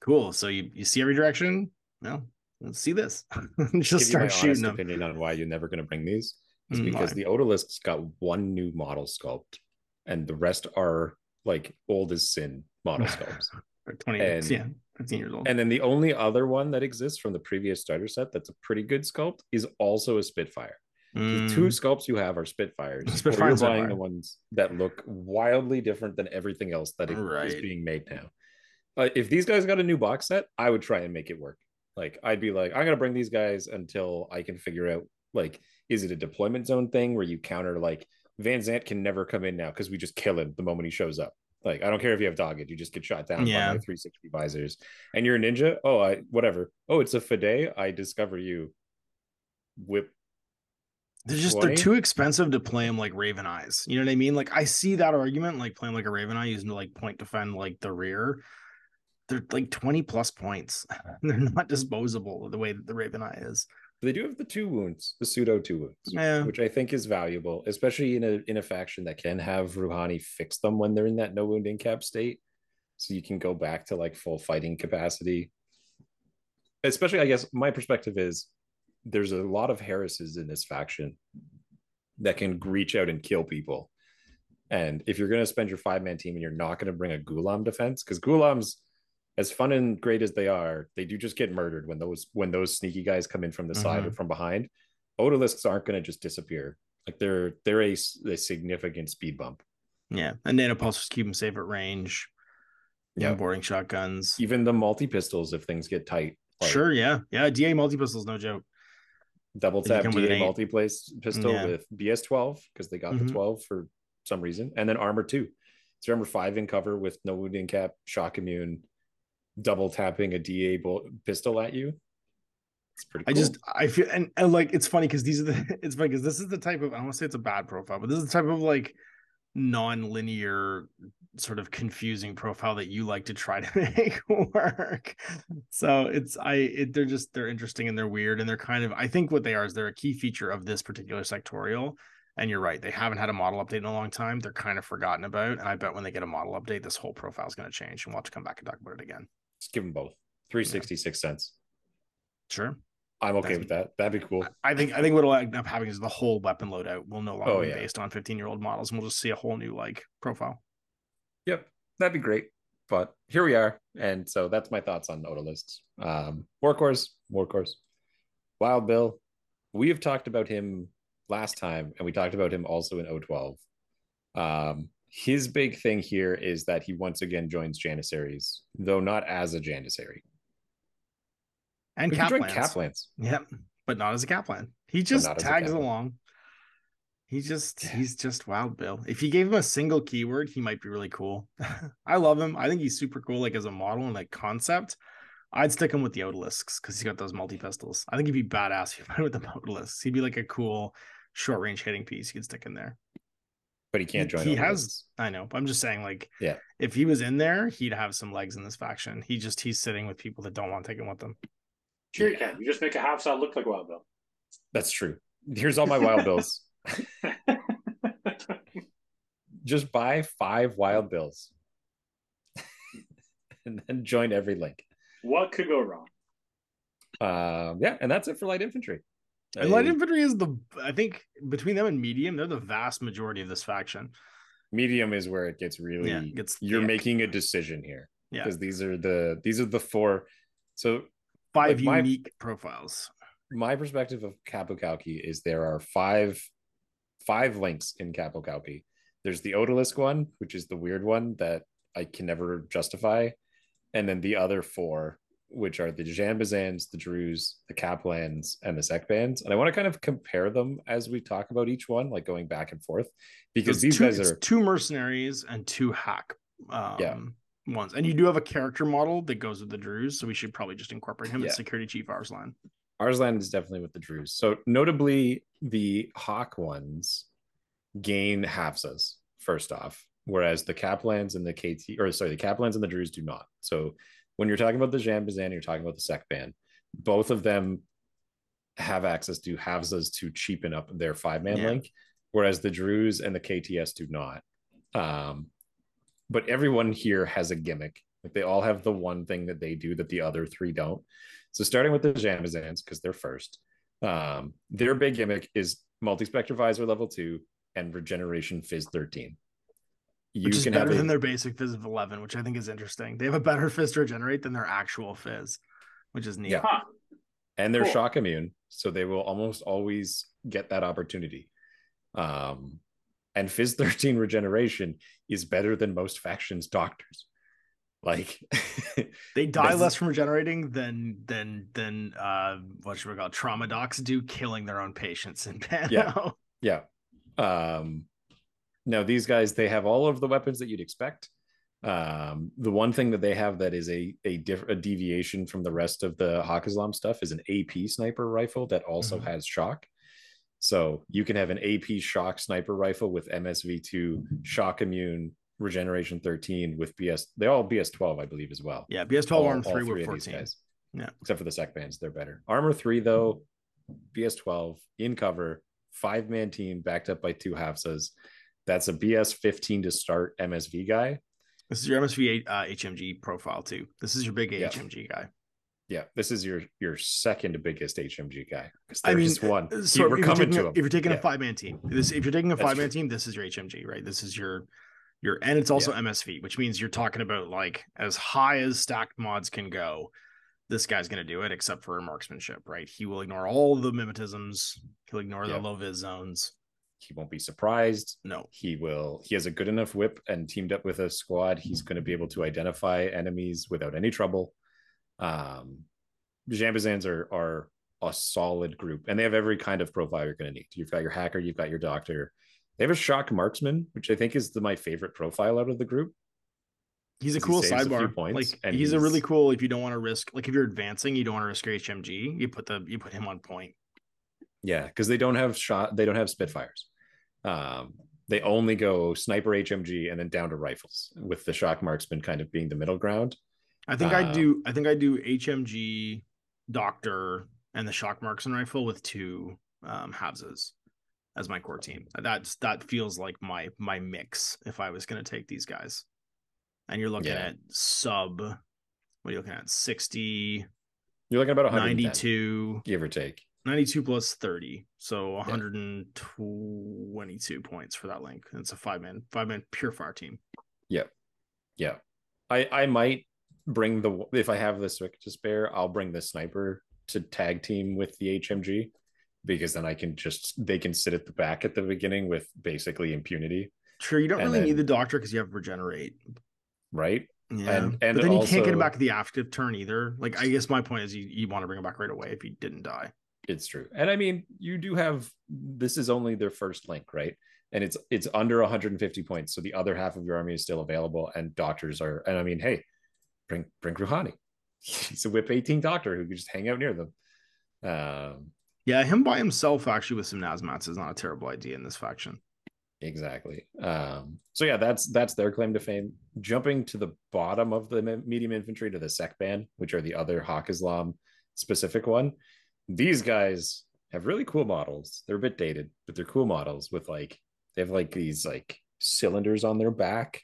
cool. So you you see every direction? No, let's see this. [laughs] just start shooting them. opinion on why you're never going to bring these is Mm, because the Odalisques got one new model sculpt, and the rest are like old as sin model [laughs] sculpts. Or 20 and- yeah, 15 years old. and then the only other one that exists from the previous starter set that's a pretty good sculpt is also a Spitfire. The Mm, two sculpts you have are Spitfires. or [laughs] Spitfire you're and buying the ones that look wildly different than everything else that is Right. being made now. Uh, if these guys got a new box set, I would try and make it work. Like I'd be like, I'm gonna bring these guys until I can figure out like, is it a deployment zone thing where you counter like Van Zant can never come in now because we just kill him the moment he shows up. Like I don't care if you have dogged, you just get shot down Yeah. by my 360 visors. And you're a ninja. Oh, I whatever. Oh, it's a Fiday. I discover you. Whip They're just 20? they're too expensive to play them like Raven Eyes. You know what I mean? Like I see that argument, like playing like a Raven Eye using to like point defend like the rear. They're like 20 plus points. [laughs] They're not disposable the way that the Raven Eye is. They do have the two wounds, the pseudo two wounds, Yeah. which I think is valuable, especially in a in a faction that can have Ruhani fix them when they're in that no wound incap state, so you can go back to like full fighting capacity. Especially, I guess my perspective is there's a lot of Harises in this faction that can reach out and kill people, and if you're going to spend your five man team and you're not going to bring a Ghulam defense, because Ghulams as fun and great as they are, they do just get murdered when those when those sneaky guys come in from the side or from behind. Odalisques aren't going to just disappear. Like they're they're a, a significant speed bump. Yeah. And Nano Pulsers keep them safe at range. Yeah. Boarding shotguns. Even the multi pistols, if things get tight, like sure. Yeah. Yeah. DA multi pistols, no joke. double tap DA multi place pistol Yeah. with BS twelve because they got Mhm. the twelve for some reason, and then armor two. So armor five in cover with no wounding cap, shock immune, double tapping a DA bolt pistol at you. It's pretty. I just I feel and, and like it's funny because these are the [laughs] it's funny because this is the type of I don't want to say it's a bad profile, but this is the type of like non-linear sort of confusing profile that you like to try to [laughs] make work. So it's I it, they're just they're interesting and they're weird and they're kind of I think what they are is they're a key feature of this particular sectorial. And you're right, they haven't had a model update in a long time. They're kind of forgotten about. And I bet when they get a model update, this whole profile is going to change, and we'll have to come back and talk about it again. Just give them both. Three sixty sixth sense. Sure. I'm okay That's- with that. That'd be cool. I think I think what'll end up having is the whole weapon loadout will no longer Oh, be yeah. based on 15 year old models, and we'll just see a whole new like profile. Yep, that'd be great. But here we are, and so that's my thoughts on Odalisques. Um, Warcourse, Warcourse, Wild Bill. We have talked about him last time, and we talked about him also in O12. Um, his big thing here is that he once again joins Janissaries, though not as a Janissary. And He could join Kaplans. Kaplans. Yep, but not as a Kaplan. He just not as a tags along. He just he's just wild Bill. If you gave him a single keyword, he might be really cool. [laughs] I love him. I think he's super cool, like as a model and like concept. I'd stick him with the Odalisques because he's got those multi pistols. I think he'd be badass if you [laughs] went with the Odalisques. He'd be like a cool short range hitting piece you could stick in there. But he can't join. he Odalisques. has- I know. but I'm just saying, like, Yeah. if he was in there, he'd have some legs in this faction. He just he's sitting with people that don't want to take him with them. Sure, you can. You just make a half side look like Wild Bill. That's true. Here's all my Wild Bills. [laughs] Just buy five Wild Bills, [laughs] and then join every link. what could go wrong? Um, yeah, and that's it for light infantry. And light infantry is the I think between them and medium, they're the vast majority of this faction. medium is where it gets really. Yeah, it gets you're making a decision here Yeah, because these are the these are the four. So five like my- unique profiles. my perspective of Qapu Khalqi is there are five five links in Qapu Khalqi. There's the Odalisque one, which is the weird one that I can never justify, and then the other four, which are the Djanbazans, the Druze, the Kaplans, and the Sekbans. And I want to kind of compare them as we talk about each one, like going back and forth, because It's these two, guys are two mercenaries and two hack um, Yeah. ones. And you do have a character model that goes with the Druze, so we should probably just incorporate him Yeah. as security chief Arslan. Arslan is definitely with the Druze. So notably, the Hawk ones gain Hafzas first off, whereas the Kaplans and the KT, or sorry, the Kaplans and the Druze do not. So when you're talking about the Djanbazan, you're talking about the Sekban. Both of them have access to Hafzas to cheapen up their five man Yeah. link, whereas the Druze and the KTS do not. Um, but everyone here has a gimmick. Like they all have the one thing that they do that the other three don't. So starting with the Djanbazans, because they're first, um, their big gimmick is multi-spectre visor level two and regeneration fizz 13. You Which is can better have a, than their basic fizz of 11, which I think is interesting. They have a better fizz to regenerate than their actual fizz, which is neat. Yeah. Huh. and they're Cool. shock immune, so they will almost always get that opportunity. Um, and Fizz [laughs] 13 regeneration is better than most factions' doctors. Like [laughs] they die less from regenerating than than than uh what should we call it? trauma docs do killing their own patients in [laughs] Pano. Yeah. Yeah. Um now these guys they have all of the weapons that you'd expect. Um the one thing that they have that is a a diff- a deviation from the rest of the Haqqislam stuff is an AP sniper rifle that also Mhm. has shock. So you can have an AP shock sniper rifle with MSV2 shock immune regeneration 13 with BS they all BS12 I believe as well. Yeah, BS twelve All- arm all three three with of 14. guys. Yeah. Except for the Sekbans, they're better. Armor three, though, BS12 in cover, five man team backed up by two Hafzas. That's a BS 15 to start MSV guy. This is your MSV uh, HMG profile too. This is your big Yeah. HMG guy. Yeah, this is your your second biggest HMG guy. I mean, there's one. uh, So we're coming to a, him. if you're taking a five man team, this if you're taking a five man team, this is your HMG, right? This is your your and it's also MSV, which means you're talking about like as high as stacked mods can go. This guy's gonna do it, except for marksmanship, right? He will ignore all the mimetisms. He'll ignore Yeah. the low vis zones. He won't be surprised. No, He will. He has a good enough whip and teamed up with a squad. He's going to be able to identify enemies without any trouble. Um, Djanbazans are are a solid group, and they have every kind of profile you're going to need. You've got your hacker, you've got your doctor. They have a shock marksman, which I think is the, my favorite profile out of the group. he's a He cool a sidebar. points, like and he's, a really cool. If you don't want to risk, like if you're advancing, you don't want to risk your HMG. You put the you put him on point. Yeah, because they don't have shot, they don't have Spitfires. Um, they only go sniper HMG and then down to rifles, with the shock marksman kind of being the middle ground. I think I Um, do. I think I do HMG, Doctor, and the Shock Marksman rifle with two um, Hafzas as my core team. That's that feels like my my mix if I was going to take these guys. And you're looking Yeah. at sub. What are you looking at? 60, You're looking at about 110, 92, give or take. 92 plus 30. So 122 points for that link. It's a five man, five man pure fire team. Yeah, yeah I I might bring the if I have the Swick to spare, I'll bring the sniper to tag team with the HMG because then I can just they can sit at the back at the beginning with basically impunity, Sure, you don't And really need the doctor because you have regenerate. right? Yeah, And- and but then you can't get him back at the active turn either. Like, I guess my point is you, you want to bring him back right away if he didn't die. It's true. And I mean, you do have this is only their first link, right? And it's it's under 150 points. So the other half of your army is still available and doctors are and I mean, hey, bring bring Rouhani. [laughs] He's a whip 18 doctor who can just hang out near them. Um Yeah, him by himself actually with some Nasmats is not a terrible idea in this faction. exactly. Um so yeah, that's that's their claim to fame. Jumping to the bottom of the medium infantry to the sec band, which are the other Haqqislam specific one. These guys have really cool models. They're a bit dated, but they're cool models with like they have like these like cylinders on their back.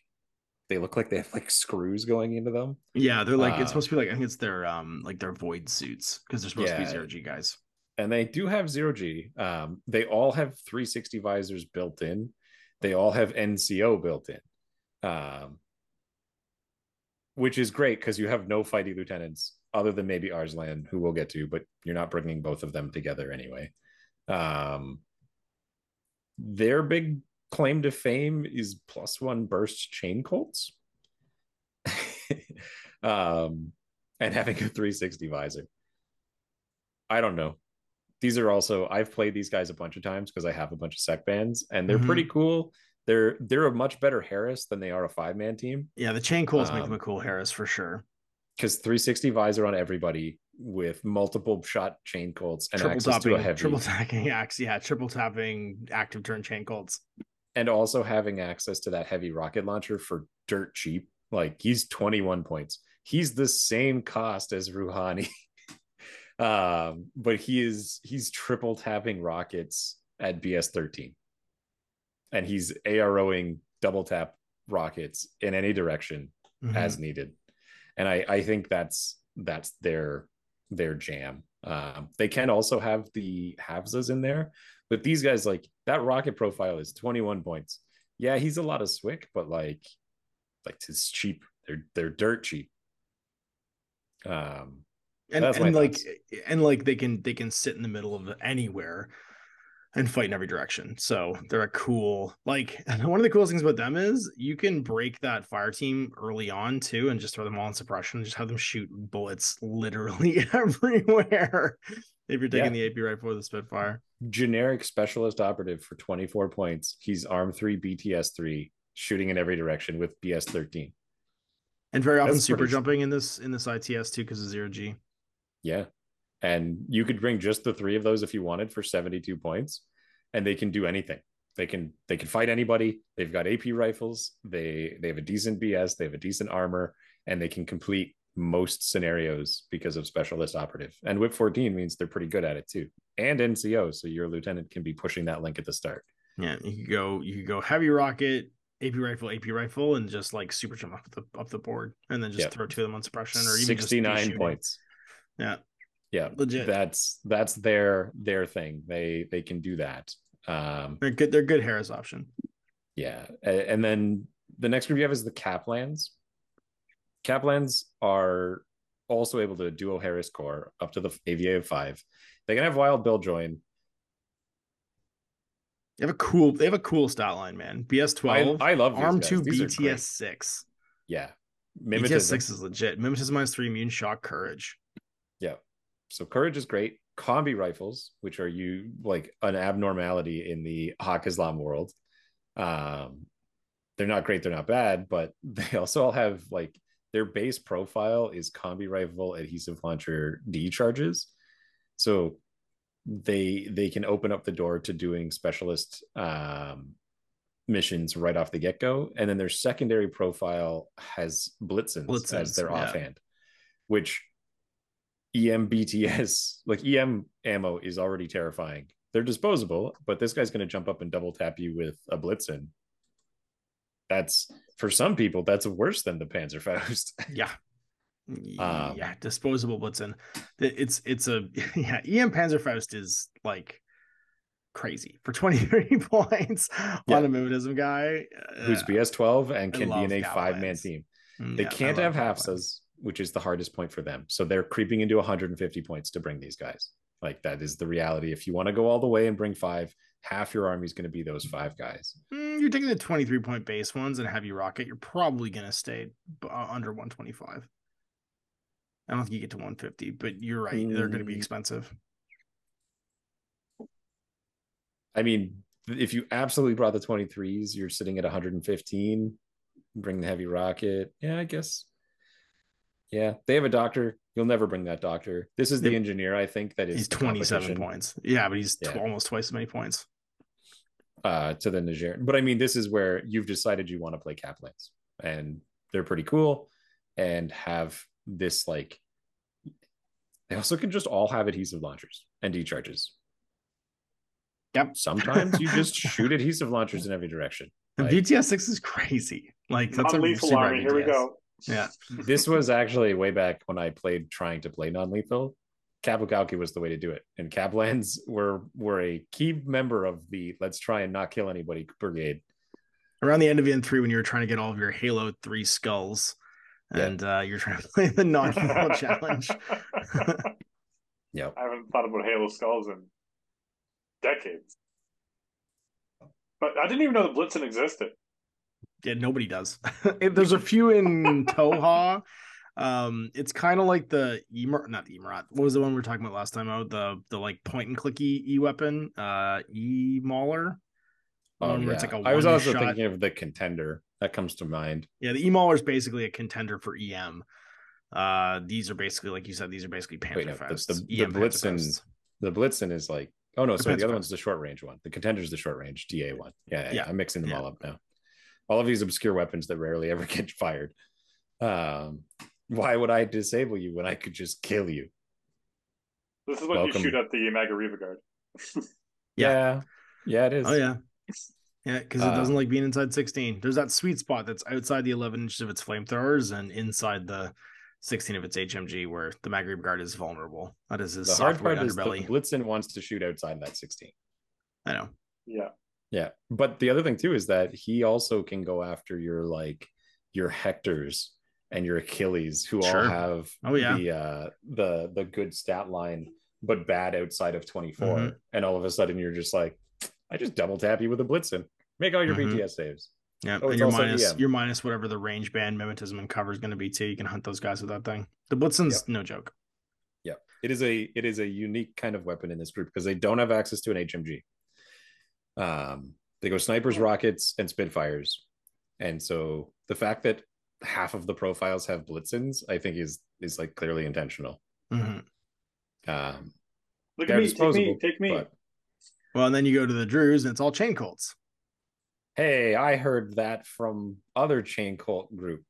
They look like they have like screws going into them. Yeah, they're like Uh, it's supposed to be like I think it's their um like their void suits because they're supposed to be zero G guys. And they do have zero G. Um, they all have 360 visors built in. They all have NCO built in. Um, which is great because you have no fighting lieutenants other than maybe Arslan, who we'll get to, but you're not bringing both of them together anyway. Um, their big claim to fame is plus one burst chain colts. [laughs] um, and having a 360 visor. I don't know. These are also I've played these guys a bunch of times because I have a bunch of Sekbans and they're Mhm. pretty cool. They're they're a much better Haris than they are a five man team Yeah, the chain make Um, them a cool Haris for sure. Because 360 visor on everybody with multiple shot chain colts and triple access tapping, to a heavy triple tapping [laughs] axe. Yeah, triple tapping active turn chain colts. and also having access to that heavy rocket launcher for dirt cheap. Like he's 21 points. He's the same cost as Rouhani. [laughs] um, but he is he's triple tapping rockets at BS 13. And he's AROing double tap rockets in any direction Mhm. as needed. And I, I think that's that's their their jam. Um, they can also have the Hafzas in there, but these guys like that rocket profile is 21 points. Yeah, he's a lot of Swick, but like like it's cheap. They're they're dirt cheap. Um and, and like thoughts. and like they can they can sit in the middle of anywhere and fight in every direction. So they're a cool like [laughs] one of the coolest things about them is you can break that fire team early on too and just throw them all in suppression, and just have them shoot bullets literally [laughs] everywhere. If you're taking Yeah. the AP rifle or the Spitfire. Generic specialist operative for 24 points. He's arm three, BTS three, shooting in every direction with BS 13. And very often That's super jumping in this in this ITS too because of zero G. Yeah. And you could bring just the three of those if you wanted for 72 points, and they can do anything. They can they can fight anybody. They've got AP rifles. They they have a decent BS. They have a decent armor, and they can complete most scenarios because of specialist operative. And whip 14 means they're pretty good at it too. And NCO, so your lieutenant can be pushing that link at the start. Yeah, you could go you could go heavy rocket, AP rifle, AP rifle, and just like super jump up the up the board, and then just Yep. throw two of them on suppression, or even 69 shooting. points. Yeah, Yeah, legit. that's that's their their thing. They they can do that. Um, they're good. They're good Haris option. Yeah. And then the next group you have is the Kaplans. Kaplans are also able to duo Haris core up to the AVA of five. They can have Wild Bill join. They have a cool. They have a cool stat line, man. bs12 I love these arm guys. two, These are great. BTS six. Yeah. BTS Mimetism. six is legit. Mimetism minus three, immune shock, courage. So courage is great. Combi rifles, which are you like an abnormality in the Haqqislam world. Um, they're not great, they're not bad, but [laughs] they also all have like their base profile is combi rifle adhesive launcher D charges. So they they can open up the door to doing specialist um missions right off the get-go. And then their secondary profile has blitzens, Blitzens, as their yeah. offhand, which E EMBTS, [laughs] like EM ammo is already terrifying. They're disposable, but this guy's going to jump up and double tap you with a Blitzen. That's for some people, that's worse than the Panzerfaust. [laughs] Yeah. Um, yeah, disposable Blitzen. It's it's a [laughs] yeah. EM Panzerfaust is like crazy for 23 points Yeah. on a Mimetism guy. Who's Uh, BS 12 and can be in a five man team. mm, They yeah, can't have Gallowlands. Which is the hardest point for them. So they're creeping into 150 points to bring these guys. Like that is the reality. If you want to go all the way and bring five, half your army is going to be those five guys. Mm, you're taking the 23 point base ones and heavy rocket. You're probably gonna stay b- uh, under 125. I don't think you get to 150, but you're right. They're going to be Mm. expensive. I mean, if you absolutely brought the 23s, you're sitting at 115. Bring the heavy rocket. Yeah, I guess. Yeah, they have a doctor. You'll never bring that doctor. This is the Yep. engineer, I think, that is He's 27 points. Yeah, but he's tw- Yeah. almost twice as many points. uh, to the Niger. But I mean, this is where you've decided you want to play Kaplans, and they're pretty cool and have this like. They also can just all have adhesive launchers and decharges. Yep. Sometimes you just [laughs] shoot adhesive launchers in every direction. And Like- VTS 6 is crazy. Like that's a Non-lethal super army. Here we go. Yeah. this was actually way back when I played trying to play non-lethal. Qapu Khalqi was the way to do it, and Kaplans were were a key member of the let's try and not kill anybody brigade. Around the end of N3 when you were trying to get all of your Halo 3 skulls Yeah. and uh, you're trying to play the non-lethal [laughs] challenge. Yep. I haven't thought about Halo Skulls in decades. But I didn't even know the Blitzen existed. Yeah, nobody does. [laughs] There's a few in Tohaa. Um, it's kind of like the Emir, not the Emirat. What was the one we were talking about last time out? The the like point and clicky e weapon, uh, e mauler. Oh, One where it's yeah. like a I was also one-shot- thinking of the contender that comes to mind. Yeah, the e mauler is basically a contender for EM. Uh, these are basically like you said, these are basically Wait, no, the- the- the Blitzen- Panzerfausts. The Blitzen is like oh no, sorry, the other Panzerfaust. one's the short range one. The contender is the short range DA one. Yeah, yeah, Yeah. I'm mixing them Yeah. all up now. All of these obscure weapons that rarely ever [laughs] get fired. Um, why would I disable you when I could just kill you? This is what Welcome. you shoot at the Maghariba Guard. [laughs] Yeah. yeah, yeah it is. Oh yeah. Yeah, because it Uh, doesn't like being inside 16. There's that sweet spot that's outside the 11 inches of its flamethrowers and inside the 16 of its HMG, where the Maghariba Guard is vulnerable. That is his the hard software part is the underbelly. Blitzen wants to shoot outside that 16. I know. Yeah. Yeah. But the other thing too is that he also can go after your like your Hectors and your Achilles who all have Oh, yeah. the uh the the good stat line but bad outside of 24 Mhm. and all of a sudden you're just like I just double tap you with a Blitzen. Make all your Mhm. BTS saves. Yeah, Oh, and you're minus EM. you're minus whatever the range band mimetism and cover is going to be too. You can hunt those guys with that thing. The Blitzen's no joke. Yeah, it is a it is a unique kind of weapon in this group because they don't have access to an HMG. Um, they go snipers, rockets, and Spitfires, and so the fact that half of the profiles have Blitzens, I think is is like clearly intentional. Mhm. Um, Look at me, take me, take me. but- Well, and then you go to the Druze, and it's all chain colts. hey, I heard that from other chain cult group.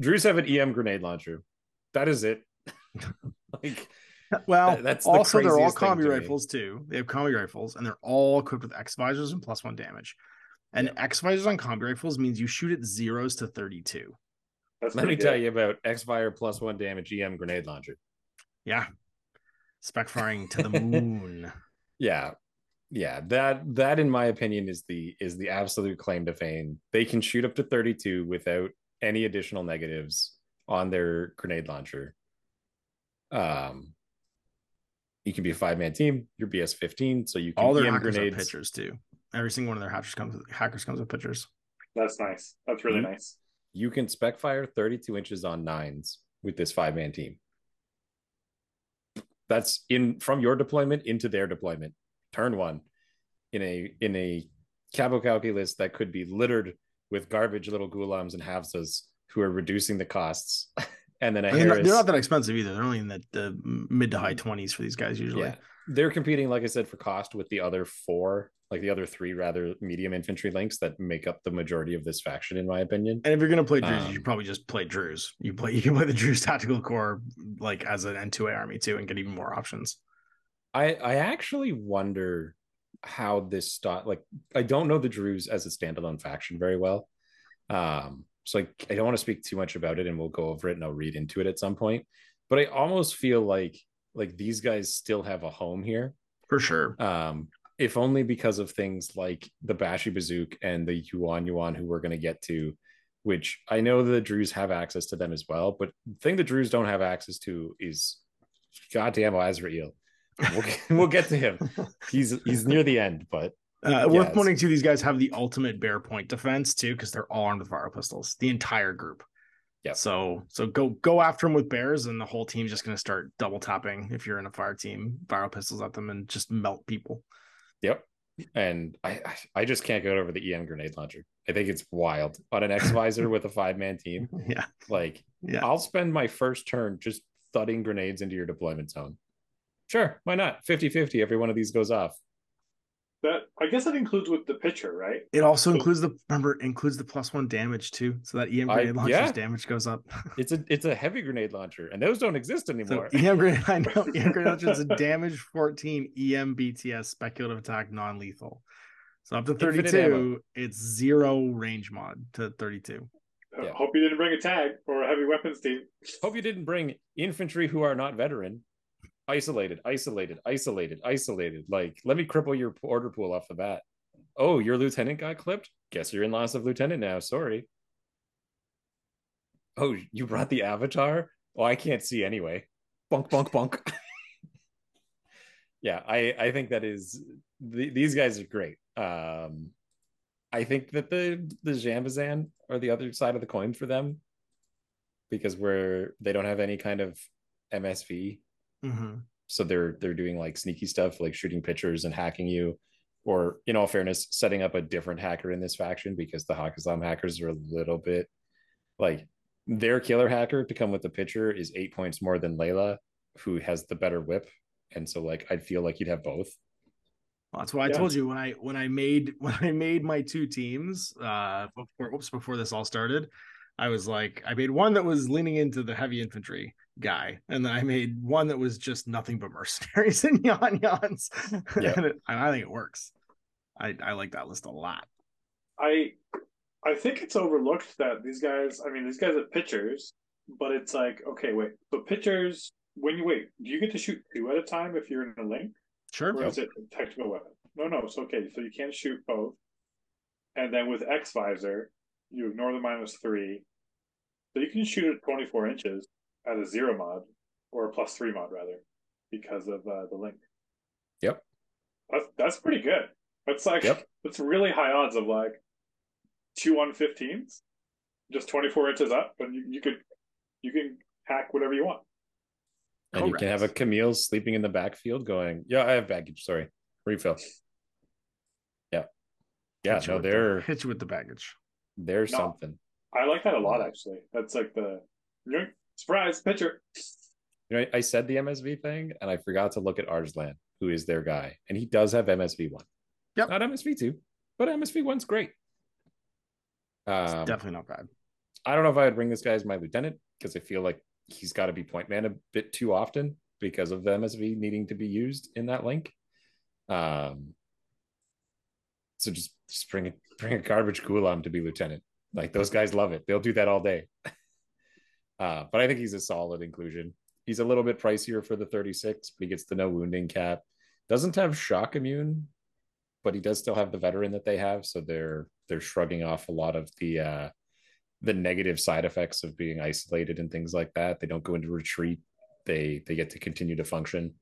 Druze have an EM grenade launcher. That is it. [laughs] like [laughs] Well, that's the also they're all craziest thing to rifles too. They have combi rifles, and they're all equipped with X visors and plus one damage. And X visors on combi rifles means you shoot at zeros to thirty-two. That's let me pretty tell you about X Fire plus one damage EM grenade launcher. Yeah, spec firing to the [laughs] moon. Yeah. Yeah, that that in my opinion is the is the absolute claim to fame. They can shoot up to 32 without any additional negatives on their grenade launcher. Um you can be a five-man team, you're BS 15, so you can all their EM hackers grenades. are pitchers too. Every single one of their hackers comes with hackers comes with pitchers. That's nice. That's really nice. You can spec fire 32 inches on nines with this five-man team. That's in from your deployment into their deployment. Turn one in a in a Qapu Khalqi that could be littered with garbage little Ghulams and Hafzas who are reducing the costs. [laughs] and then a they're, not, Haris, they're not that expensive either. They're only in the, the mid to high twenties for these guys usually. yeah, they're competing, like I said, for cost with the other four, like the other three rather medium infantry links that make up the majority of this faction, in my opinion. And if you're gonna play Druze, you Um, should probably just play Druze. You play [laughs] you can play the Druze tactical core like as an N2A army too, and get even more options. I I actually wonder how this start like I don't know the Druze as a standalone faction very well. Um so I, I don't want to speak too much about it and we'll go over it and I'll read into it at some point. But I almost feel like like these guys still have a home here. For sure. Um if only because of things like the Bashi Bazouk and the Yuan Yuan who we're gonna get to, which I know the Druze have access to them as well. But the thing the Druze don't have access to is goddamn Azra'il. We'll, we'll get to him. [laughs] He's he's near the end, but Uh, worth pointing to these guys have the ultimate bear point defense too, because they're all armed with fire pistols. The entire group. Yeah. So so go go after them with bears, and the whole team's just gonna start double tapping if you're in a fire team, fire pistols at them and just melt people. Yep. And I I- I just can't get over the EM grenade launcher. I think it's wild on an X visor with a five man team. [laughs] Yeah. Like Yeah. I'll spend my first turn just thudding grenades into your deployment zone. Sure, why not? 50-50, every one of these goes off. That I guess that includes with the pitcher, right? It also includes the remember includes the plus one damage too. So that EM I- grenade launcher's yeah. damage goes up. It's a it's a heavy grenade launcher, and those don't exist So anymore. EM [laughs] grenade, I know EM grenade launcher is a damage 14 EM BTS speculative attack non-lethal. So up to 32, it's zero range mod to 32. Uh, Yeah. Hope you didn't bring a tag or a heavy weapons team. Hope you didn't bring infantry who are not veteran. Isolated, isolated, isolated, isolated. Like, let me cripple your order pool off the bat. Oh, your lieutenant got clipped? Guess you're in loss of lieutenant now. Sorry. Oh, you brought the avatar? Oh, I can't see anyway. Bunk, bunk, bunk. [laughs] yeah, I I think that is the, these guys are great. Um, I think that the the Djanbazan are the other side of the coin for them because we're they don't have any kind of MSV, Mm-hmm. so they're they're doing like sneaky stuff like shooting pictures and hacking you, or in all fairness, setting up a different hacker in this faction because the Haqqislam hackers are a little bit like their killer hacker to come with the pitcher is eight points more than Leila, who has the better whip, and so like I'd feel like you'd have both. Well, that's why I told you when I when I made [laughs] when I made my two teams uh before whoops before this all started, I was like I made one that was leaning into the heavy infantry guy, and then I made one that was just nothing but mercenaries [laughs] and Yuan Yuans. Yeah. and it, and I think it works. I I like that list a lot. I I think it's overlooked that these guys. I mean, these guys are pitchers, but it's like, okay, wait. So pitchers, when you wait, do you get to shoot two at a time if you're in a link, Sure. or is it a technical weapon? No, no. It's okay. So you can't shoot both. And then with X visor, you ignore the minus three, so you can shoot at 24 inches at a zero mod or a plus three mod rather, because of uh, the link. Yep. That's that's pretty good. That's like Yep. that's really high odds of like two one fifteens, just twenty four inches up, and you, you could you can hack whatever you want. And you can have a Correct. Kameel sleeping in the backfield going, Yeah, I have baggage. Sorry. Refill. Yeah. Yeah, Hit no, with the- they're hit you with the baggage. they're No. something. I like that a lot actually. That's like the yoink, surprise pitcher. You know, I said the MSV thing and I forgot to look at Arslan, who is their guy. And he does have MSV one. Yep. Not MSV two, but MSV one's great. Um, definitely not bad. I don't know if I would bring this guy as my lieutenant because I feel like he's got to be point man a bit too often because of the MSV needing to be used in that link. Um, so just just bring a bring a garbage Ghulam to be lieutenant. Like those guys love it. They'll do that all day. [laughs] uh, but I think he's a solid inclusion. He's a little bit pricier for the 36, but he gets the no wounding cap. Doesn't have shock immune, but he does still have the veteran that they have. So they're they're shrugging off a lot of the uh the negative side effects of being isolated and things like that. They don't go into retreat. They they get to continue to function.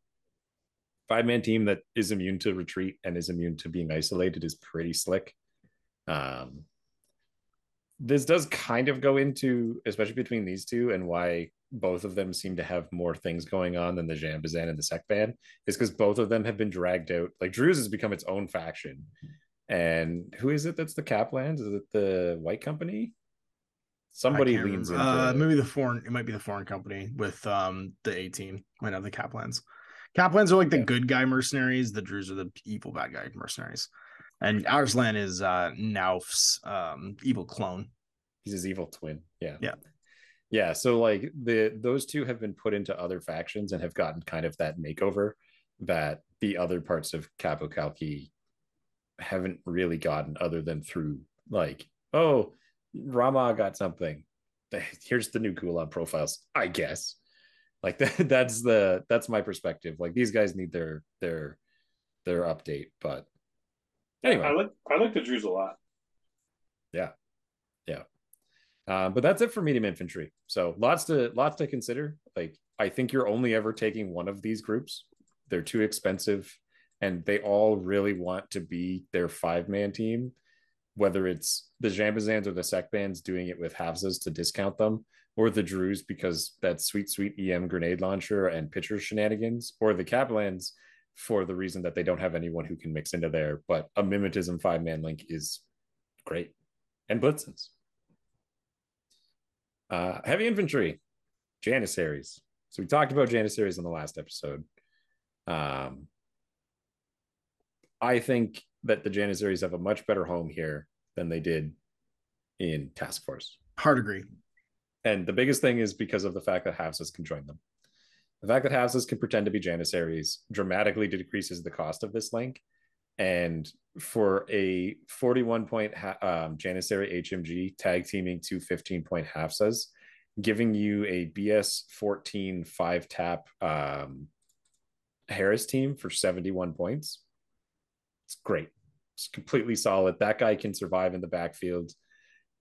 Five man team that is immune to retreat and is immune to being isolated is pretty slick. Um, this does kind of go into, especially between these two, and why both of them seem to have more things going on than the Djanbazan and the Sekban, is because both of them have been dragged out. Like Druze has become its own faction. And who is it that's the Kaplans? Is it the White Company? Somebody leans into uh, maybe the foreign it might be the foreign company with um the 18 might have the Kaplans. Kaplans are like the Yeah. good guy mercenaries, the Druze are the evil bad guy mercenaries. And Arslan is uh Nauf's um evil clone. he's his evil twin. Yeah. Yeah. Yeah. So like the those two have been put into other factions and have gotten kind of that makeover that the other parts of Qapu haven't really gotten other than through like, oh, Ramah got something. [laughs] Here's the new Ghulam profiles, I guess. Like [laughs] that, that's the that's my perspective. Like these guys need their their their update, but anyway. I like I like the Druze a lot. Yeah, yeah. Uh, but that's it for medium infantry. So lots to lots to consider. Like I think you're only ever taking one of these groups. They're too expensive, and they all really want to be their five man team. Whether it's the Djanbazans or the Sekbans doing it with Hafzas to discount them, or the Druze because that sweet sweet EM grenade launcher and pitcher shenanigans, or the Kaplans for the reason that they don't have anyone who can mix into there. But a mimetism five man link is great, and Blitzens. Uh, heavy infantry, Janissaries. So we talked about Janissaries in the last episode. Um, I think that the Janissaries have a much better home here than they did in Task Force. Hard agree. And the biggest thing is because of the fact that Hafzas can join them. The fact that Hafzas can pretend to be Janissaries dramatically decreases the cost of this link. And for a 41 point ha- um, Janissary HMG tag teaming to 15 point Havsas, giving you a BS 14 five tap um, Haris team for 71 points, it's great. It's completely solid. That guy can survive in the backfield.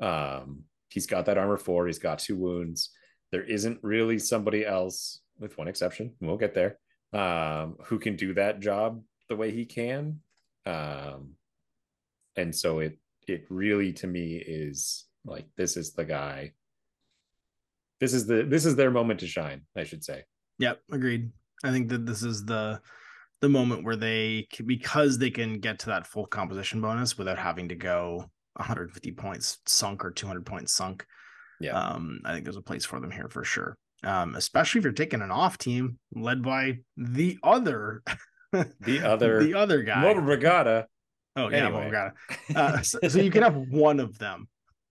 Um, he's got that armor four. He's got two wounds. There isn't really somebody else, with one exception. We'll get there. Um, who can do that job the way he can. Um, and so it it really to me is like this is the guy. This is the this is their moment to shine. I should say. Yep, agreed. I think that this is the the moment where they can, because they can get to that full composition bonus without having to go 150 points sunk or 200 points sunk. Yeah. Um, I think there's a place for them here for sure. Um, especially if you're taking an off team led by the other [laughs] The other the other guy. Mobile Brigada. Oh yeah, Anyway. Brigada. [laughs] Uh, so, so you can have one of them.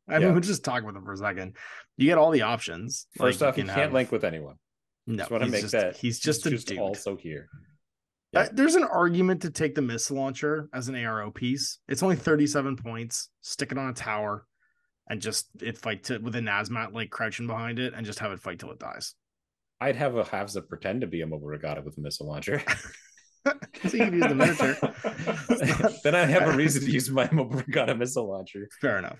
I mean, Yeah. we'll just talk about them for a second. You get all the options. First Like, off, you can can't have- link with anyone. No, Just want to he's make just, that he's just a dude. also here. Uh, there's an argument to take the missile launcher as an ARO piece. It's only 37 points. Stick it on a tower and just it fight to with a Nasmat like crouching behind it and just have it fight till it dies. I'd have a Hafza pretend to be a mobile Brigada with a missile launcher. [laughs] so you can use the miniature. [laughs] then I have a reason to use my mobile Brigada missile launcher. Fair enough.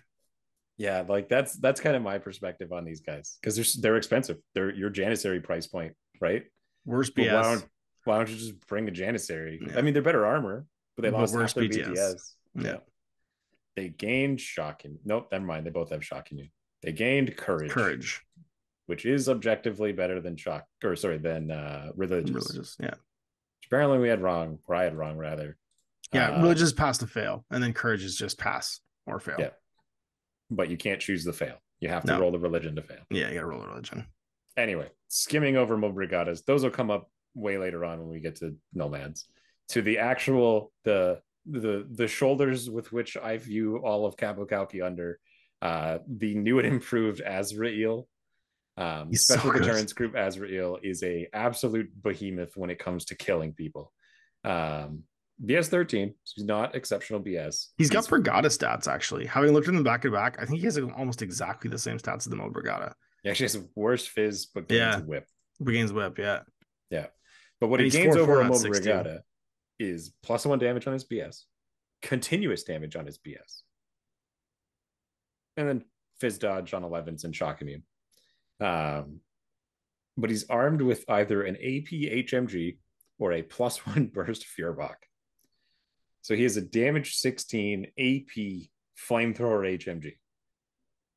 Yeah, like that's that's kind of my perspective on these guys because they're they're expensive. They're your janissary price point, right? Worst But BS. why don't why don't you just bring a janissary? Yeah. I mean, they're better armor. but they But lost where's half their BTS? BTS. Yeah. They gained shocking. Nope, never mind. They both have shocking. They gained courage. Courage, which is objectively better than shock or sorry than uh religious. religious. Yeah, Apparently we had wrong, or I had wrong rather. yeah. Uh, religious pass to fail, and then courage is just pass or fail. Yeah. But you can't choose the fail. You have to No. roll the religion to fail. yeah. You gotta roll the religion. Anyway, skimming over Mobrigadas, those will come up way later on when we get to Nomads. To the actual the the the shoulders with which I view all of Qapu Khalqi under uh the new and improved Azra'il. Um, He's so special good. deterrence group Azra'il is a absolute behemoth when it comes to killing people. Um, BS 13, he's not exceptional BS. He's got Brigada stats actually. Having looked at them back to back, I think he has almost exactly the same stats as the Mo Brigada. He actually has worse fizz, but gains Yeah. whip. Regains whip, yeah. Yeah. But what And he gains over a 16. Regatta is plus one damage on his BS, continuous damage on his BS, and then Fizz dodge on 11s and shock immune. Um, but he's armed with either an AP HMG or a plus [laughs] one burst Feuerbach. So he has a damage 16 AP flamethrower HMG,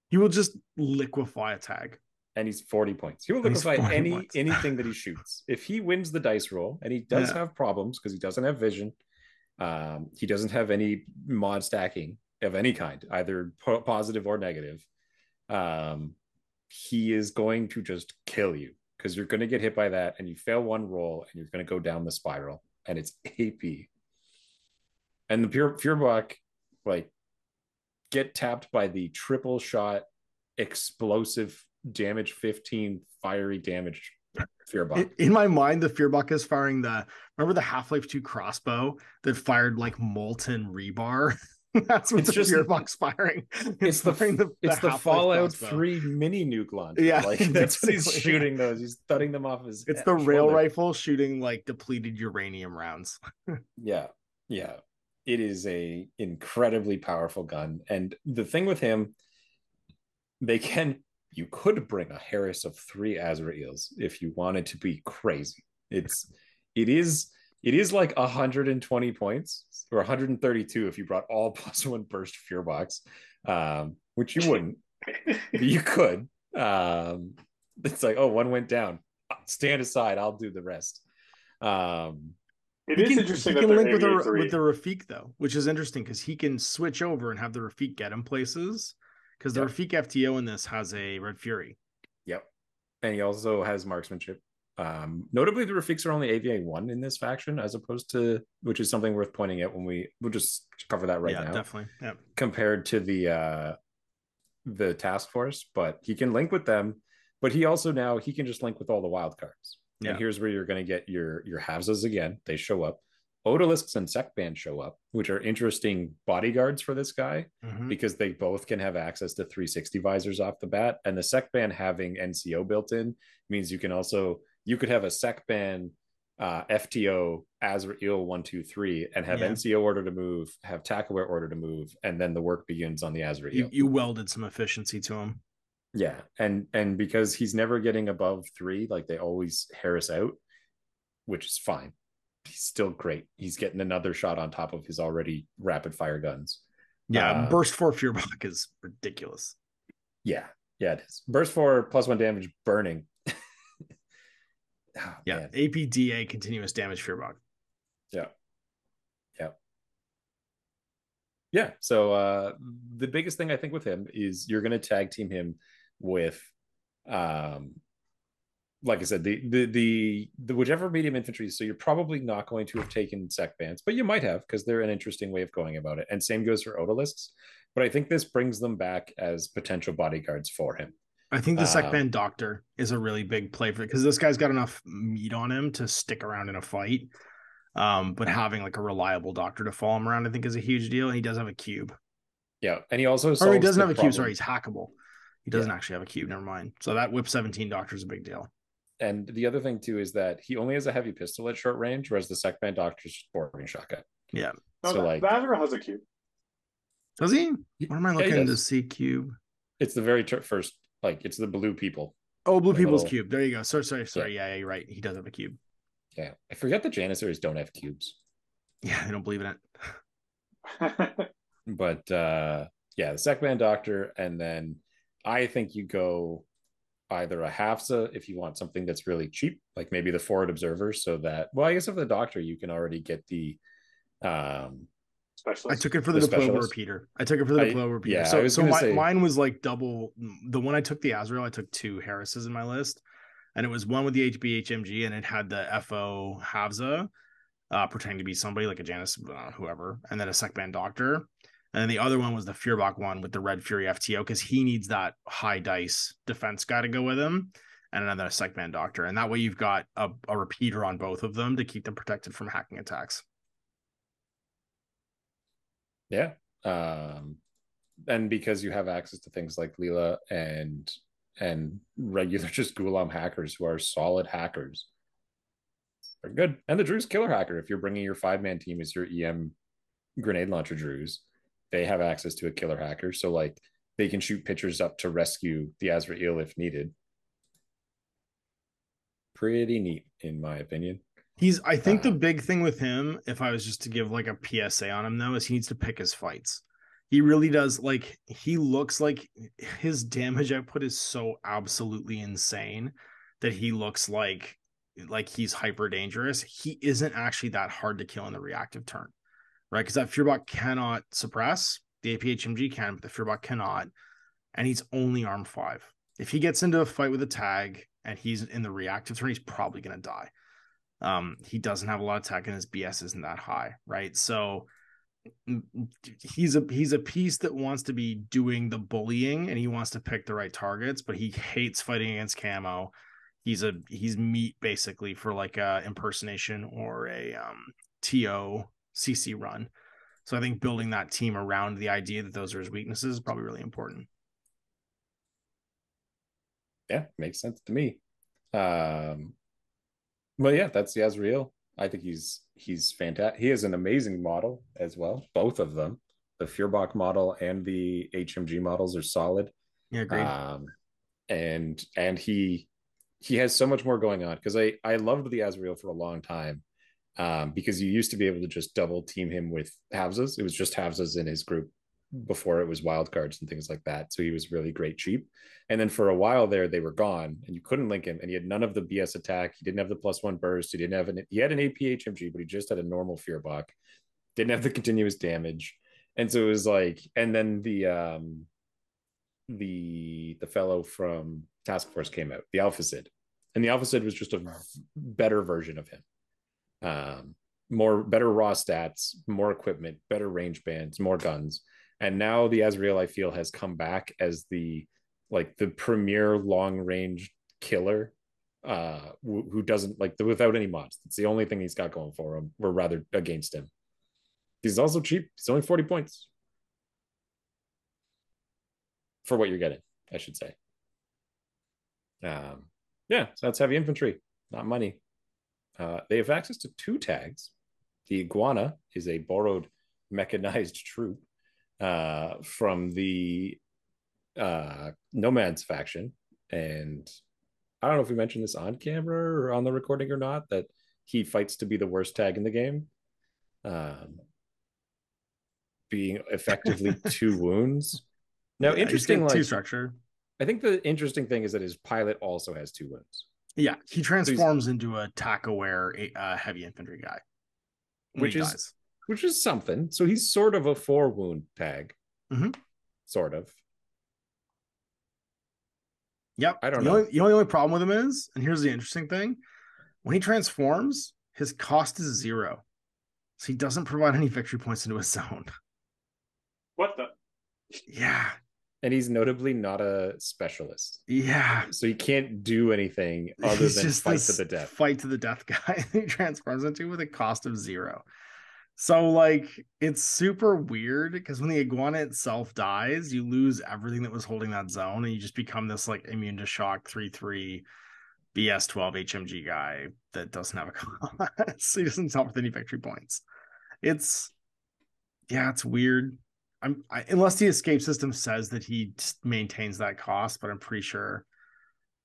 He will just liquefy a tag. And he's 40 points. He will liquefy any points. anything that he shoots. [laughs] If he wins the dice roll, and he does Yeah. have problems because he doesn't have vision, um, he doesn't have any mod stacking of any kind, either po- positive or negative. Um, he is going to just kill you because you're going to get hit by that, and you fail one roll, and you're going to go down the spiral, and it's AP. And the pure Feuerbach, like, get tapped by the triple shot explosive damage 15 fiery damage Feuerbach. In, in my mind, the Feuerbach is firing the remember the Half Life 2 crossbow that fired like molten rebar. [laughs] That's what It's the just- firing. it's the, firing it's the Half-Life Fallout crossbow. 3 mini nuke launcher. Yeah, like [laughs] that's what he's shooting those. He's thudding them off his It's the rail shoulder. rifle shooting like depleted uranium rounds. [laughs] Yeah. Yeah. It is a incredibly powerful gun. And the thing with him, they can you could bring a Haris of three Azra'ils if you wanted to be crazy. It's it is it is like 120 points or 132 if you brought all [laughs] plus one burst Feuerbachs, um, which you wouldn't. but you could. Um, it's like, oh, one went down. Stand aside, I'll do the rest. Um, It he is can, interesting he that can link with the, with the Rafiq though, which is interesting because he can switch over and have the Rafiq get him places. Because the Rafiq FTO in this has a Red Fury. Yep. And he also has marksmanship. Um, notably, the Rafiqs are only AVA one in this faction, as opposed to which is something worth pointing out when we we'll just cover that right yeah, now. definitely. Yeah. Compared to the uh the task force, but he can link with them, but he also now he can just link with all the wild cards. Yeah. And here's where you're gonna get your your Havzas again. They show up. Odalisques and Sekban show up, which are interesting bodyguards for this guy Mhm. because they both can have access to 360 visors off the bat. And the Sekban having NCO built in means you can also you could have a Sekban uh, FTO Azra'il one two three and have Yeah. NCO order to move, have Takaware order to move, and then the work begins on the Azra'il. You, you welded some efficiency to him. yeah, and and because he's never getting above three, like they always Haris out, which is fine. He's still great. He's getting another shot on top of his already rapid fire guns. Yeah, Uh, burst four Feuerbach is ridiculous. Yeah, yeah, it is. Burst four plus one damage burning. Oh, [laughs] Yeah, man. APDA continuous damage Feuerbach. Yeah. Yeah. Yeah. So uh the biggest thing I think with him is you're gonna tag team him with um like I said, the the the the whichever medium infantry, so you're probably not going to have taken Sekbans, but you might have because they're an interesting way of going about it. And same goes for Odalisques. But I think this brings them back as potential bodyguards for him. I think the Um, Sekban Doctor is a really big play for because this guy's got enough meat on him to stick around in a fight. Um, but having like a reliable doctor to follow him around, I think, is a huge deal. And he does have a cube. Yeah. And he also Or he doesn't have a cube. Sorry, he's hackable. He doesn't actually have a cube. Never mind. So that whip 17 doctor is a big deal. And the other thing too is that he only has a heavy pistol at short range, whereas the Sekban Doctor's just boarding shotgun. Yeah. No, so that- like Vazra has a cube. Does he? What am I Yeah, looking to see? Cube. it's the very ter- first, like it's the blue people. Oh, Blue The People's little- Cube. There you go. Sorry, sorry, sorry. Yeah. yeah, you're right. He does have a cube. Yeah, I forget the Janissaries don't have cubes. Yeah, I don't believe in it. [laughs] but uh yeah, the Sekban Doctor, and then I think you go either a Hafza if you want something that's really cheap, like maybe the Forward Observer, so that well, I guess if the Doctor you can already get the um I took it for the, The deployable specialist? repeater. I took it for the I- deployable repeater. yeah, so was so my, say- mine was like double. The one I took the Azra'il, I took two Harises in my list, and it was one with the HB HMG, and it had the FO Hafza, uh, pretending to be somebody like a Janus, uh, whoever, and then a Sekban Doctor, and then the other one was the Feuerbach one with the Red Fury FTO because he needs that high dice defense guy to go with him, and another Sekban Doctor, and that way you've got a, a repeater on both of them to keep them protected from hacking attacks. yeah. Um and because you have access to things like Leila and and regular [laughs] just Ghulam hackers who are solid hackers. They're good. And the Druze killer hacker. If you're bringing your five man team as your EM grenade launcher Druze, they have access to a killer hacker. So like they can shoot pitchers up to rescue the Azra'il if needed. Pretty neat, in my opinion. He's I think the Uh, big thing with him, if I was just to give like a PSA on him though, is he needs to pick his fights. He really does like he looks like his damage output is so absolutely insane that he looks like like he's hyper dangerous. He isn't actually that hard to kill in the reactive turn. Right? Because that Feuerbach cannot suppress. The APHMG can, but the Feuerbach cannot. And he's only arm five. If he gets into a fight with a tag and he's in the reactive turn, he's probably gonna die um he doesn't have a lot of tech and his bs isn't that high right so he's a he's a piece that wants to be doing the bullying and he wants to pick the right targets but he hates fighting against camo he's a he's meat basically for like a impersonation or a um to cc run so i think building that team around the idea that those are his weaknesses is probably really important yeah, makes sense to me. Um, but yeah, that's the Azra'il. I think he's he's fantastic. He is an amazing model as well. Both of them, the Feuerbach model and the HMG models, are solid. yeah great Um, and and he he has so much more going on because I I loved the Azra'il for a long time. Um, because you used to be able to just double team him with Hafzas. It was just Hafzas in his group before it was wild cards and things like that. So he was really great cheap. And then for a while there, they were gone and you couldn't link him. And he had none of the BS attack. He didn't have the plus one burst. He didn't have an, he had an AP HMG, but he just had a normal Feuerbach. Didn't have the continuous damage. And so it was like, and then the, um, the, the fellow from Task Force came out, the Alpha Sid. And the Alpha Sid was just a better version of him. Um, more, better raw stats, more equipment, better range bands, more guns. And now the Azra'il I feel has come back as the like the premier long range killer uh who, who doesn't like the without any mods. It's the only thing he's got going for him we're rather against him. He's also cheap. He's only 40 points. For what you're getting i should say. Um yeah so that's heavy infantry not money uh they have access to two tags the iguana is a borrowed [laughs] mechanized troop uh, from the uh, Nomads faction. And I don't know if we mentioned this on camera or on the recording or not, that he fights to be the worst tag in the game. Um, being effectively [laughs] two wounds. Now, Yeah, interesting, got two like, structure I think the interesting thing is that his pilot also has two wounds, Yeah, he transforms into a tack aware uh, heavy infantry guy. Which is- dies. which is something. So he's sort of a four wound tag, Mhm. sort of. Yep. I don't the know. Only, the only, only problem with him is, and here's the interesting thing: when he transforms, his cost is zero, so he doesn't provide any victory points into his zone. What the? Yeah, And he's notably not a specialist. yeah. So he can't do anything [laughs] other He's than fight to the death. Fight to the death guy. [laughs] he transforms into with a cost of zero. So like it's super weird because when the iguana itself dies, you lose everything that was holding that zone, and you just become this like immune to shock three three BS twelve HMG guy that doesn't have a [laughs] cost. he doesn't help with any victory points. It's yeah, it's weird. I'm I, unless the escape system says that he maintains that cost, but I'm pretty sure.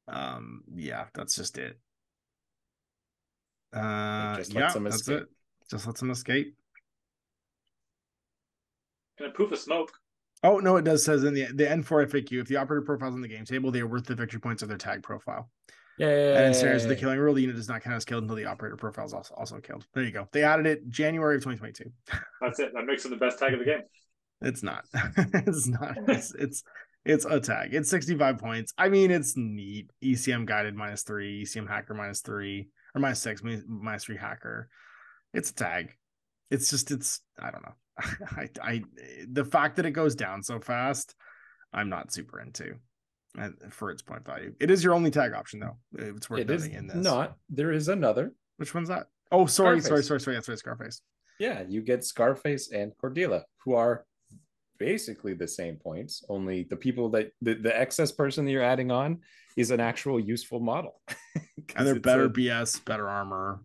Um, yeah, that's just it. Uh, just yeah, lets him that's escape. it. Just lets him escape. Can improve the smoke. Oh no, it does says in the the N4 FAQ if the operator profiles on the game table, they are worth the victory points of their tag profile. Yeah. And in scenarios of the killing rule, the unit does not count as killed until the operator profile is also, also killed. There you go. They added it January of 2022. [laughs] That's it. That makes it the best tag of the game. It's not. [laughs] it's not. [laughs] It's, it's it's a tag. It's 65 points. I mean, it's neat. ECM guided minus three, ECM hacker minus three, or minus six, minus, three hacker. It's a tag. It's just it's I don't know. [laughs] I I the fact that it goes down so fast, I'm not super into. For its point value, it is your only tag option though. It's worth It noting in this. not. There is another. Which one's that? Oh, sorry, sorry, Scarface. sorry, sorry. That's right, Scarface. Yeah, you get Scarface and Cordelia, who are basically the same points. Only the people that the, the excess person that you're adding on is an actual useful model [laughs] And they're better a- BS, better armor.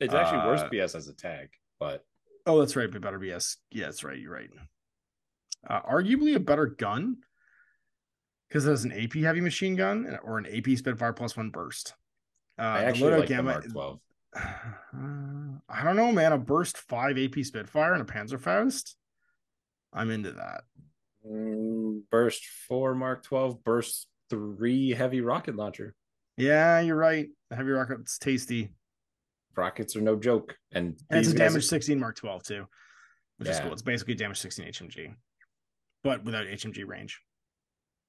it's actually worse uh, BS as a tag, but Oh, that's right, but better BS. Yeah, that's right. You're right. Uh, arguably a better gun because it has an AP heavy machine gun or an AP Spitfire plus one burst. Uh, I actually like the Mark 12. Uh, [sighs] I don't know, man. A burst five AP Spitfire and a Panzerfaust. I'm into that. Mm, burst four Mark 12, burst three heavy rocket launcher. Yeah, you're right. The heavy rocket's tasty. Rockets are no joke. And, And it's a damage are- 16 Mark 12 too, which is cool. It's basically damage 16 HMG, but without HMG range.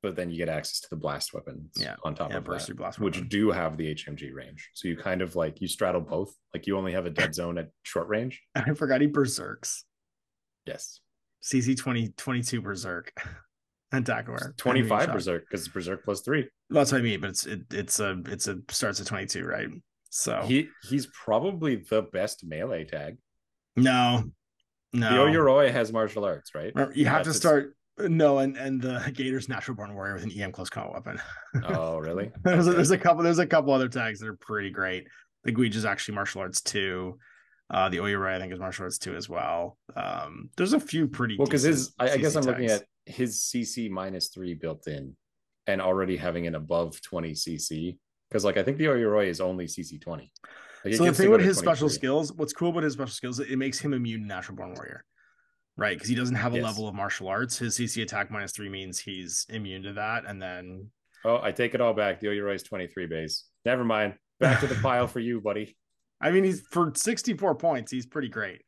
but then you get access to the blast weapons Yeah, on top yeah, of burst that, blast which do have the HMG range. So you kind of like you straddle both. Like you only have a dead [laughs] zone at short range. I forgot he berserks. Yes. CC 20, 22 berserk. [laughs] Attack aware. 25 berserk because berserk plus three. That's what I mean, but it's it, it's a it's a starts at 22, right? So He he's probably the best melee tag. no, no. The O-Yoroi has martial arts, right? Remember, you have to That's its- start no, and and the Gator's natural born warrior with an EM close combat weapon. [laughs] Oh, really? there's, a, there's a couple there's a couple other tags that are pretty great. The Guij is actually martial arts too. Uh, the O-Yoroi I think is martial arts too as well. Um, there's a few pretty Well, because his I, I guess I'm looking at his CC minus three built in and already having an above 20 CC. Because like I think the O-Yoroi is only CC 20. Like, so the thing with his special skills, what's cool about his special skills, it makes him immune to natural born warrior, right? Because he doesn't have a Yes. level of martial arts. His CC attack minus three means he's immune to that, and then Oh, I take it all back. The O-Yoroi is 23 base. Never mind. Back to the [laughs] pile for you, buddy. I mean, he's for 64 points, he's pretty great.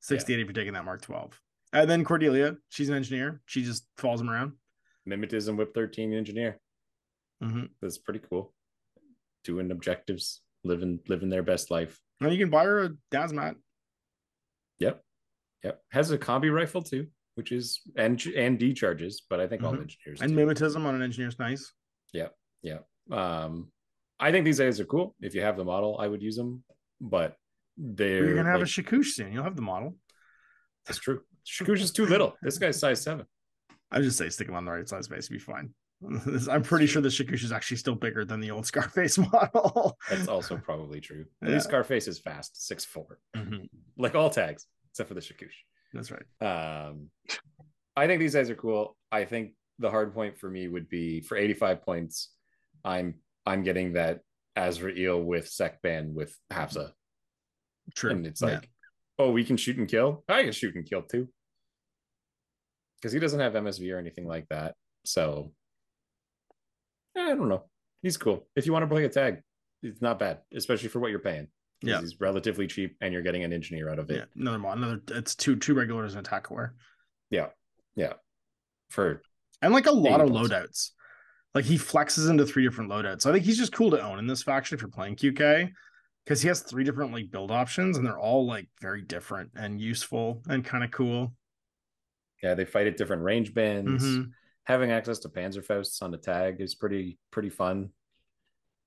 68 if you're taking that Mark 12. And then Cordelia, she's an engineer. She just follows him around. Mimetism Whip 13 engineer. Mhm. That's pretty cool. Doing objectives, living living their best life. And you can buy her a Nasmat. Yep. Yep. Has a combi rifle too, which is and and D charges, but I think all Mhm. engineers And do. mimetism on an engineer's nice. Yeah. Yeah. Um, I think these guys are cool. If you have the model, I would use them, but they're You're gonna have like, a Shikush soon. You'll have the model. That's true. Shikush is too little. This guy's size seven. I just say stick him on the right size base, be fine. [laughs] I'm pretty sure the Shikush is actually still bigger than the old [laughs] Scarface model. That's also probably true. [laughs] At Yeah. least Scarface is fast, six four, Mhm. like all tags except for the Shikush. That's right. Um, I think these guys are cool. I think the hard point for me would be for 85 points. I'm I'm getting that Azra'il with Sekban with Hafza, True. and it's Yeah. like, oh, we can shoot and kill. I can shoot and kill too, because he doesn't have MSV or anything like that. So I don't know. He's cool. If you want to play a tag, it's not bad, especially for what you're paying. Yeah. he's relatively cheap, and you're getting an engineer out of it. yeah, another mod, another. It's two two regulars and attack aware, Yeah, yeah. For and like a lot 80 of loadouts. Like he flexes into three different loadouts. So I think he's just cool to own in this faction if you're playing QK, because he has three different like build options, and they're all like very different and useful and kind of cool. yeah, they fight at different range bands. Mhm. having access to Panzerfausts on the tag is pretty pretty fun.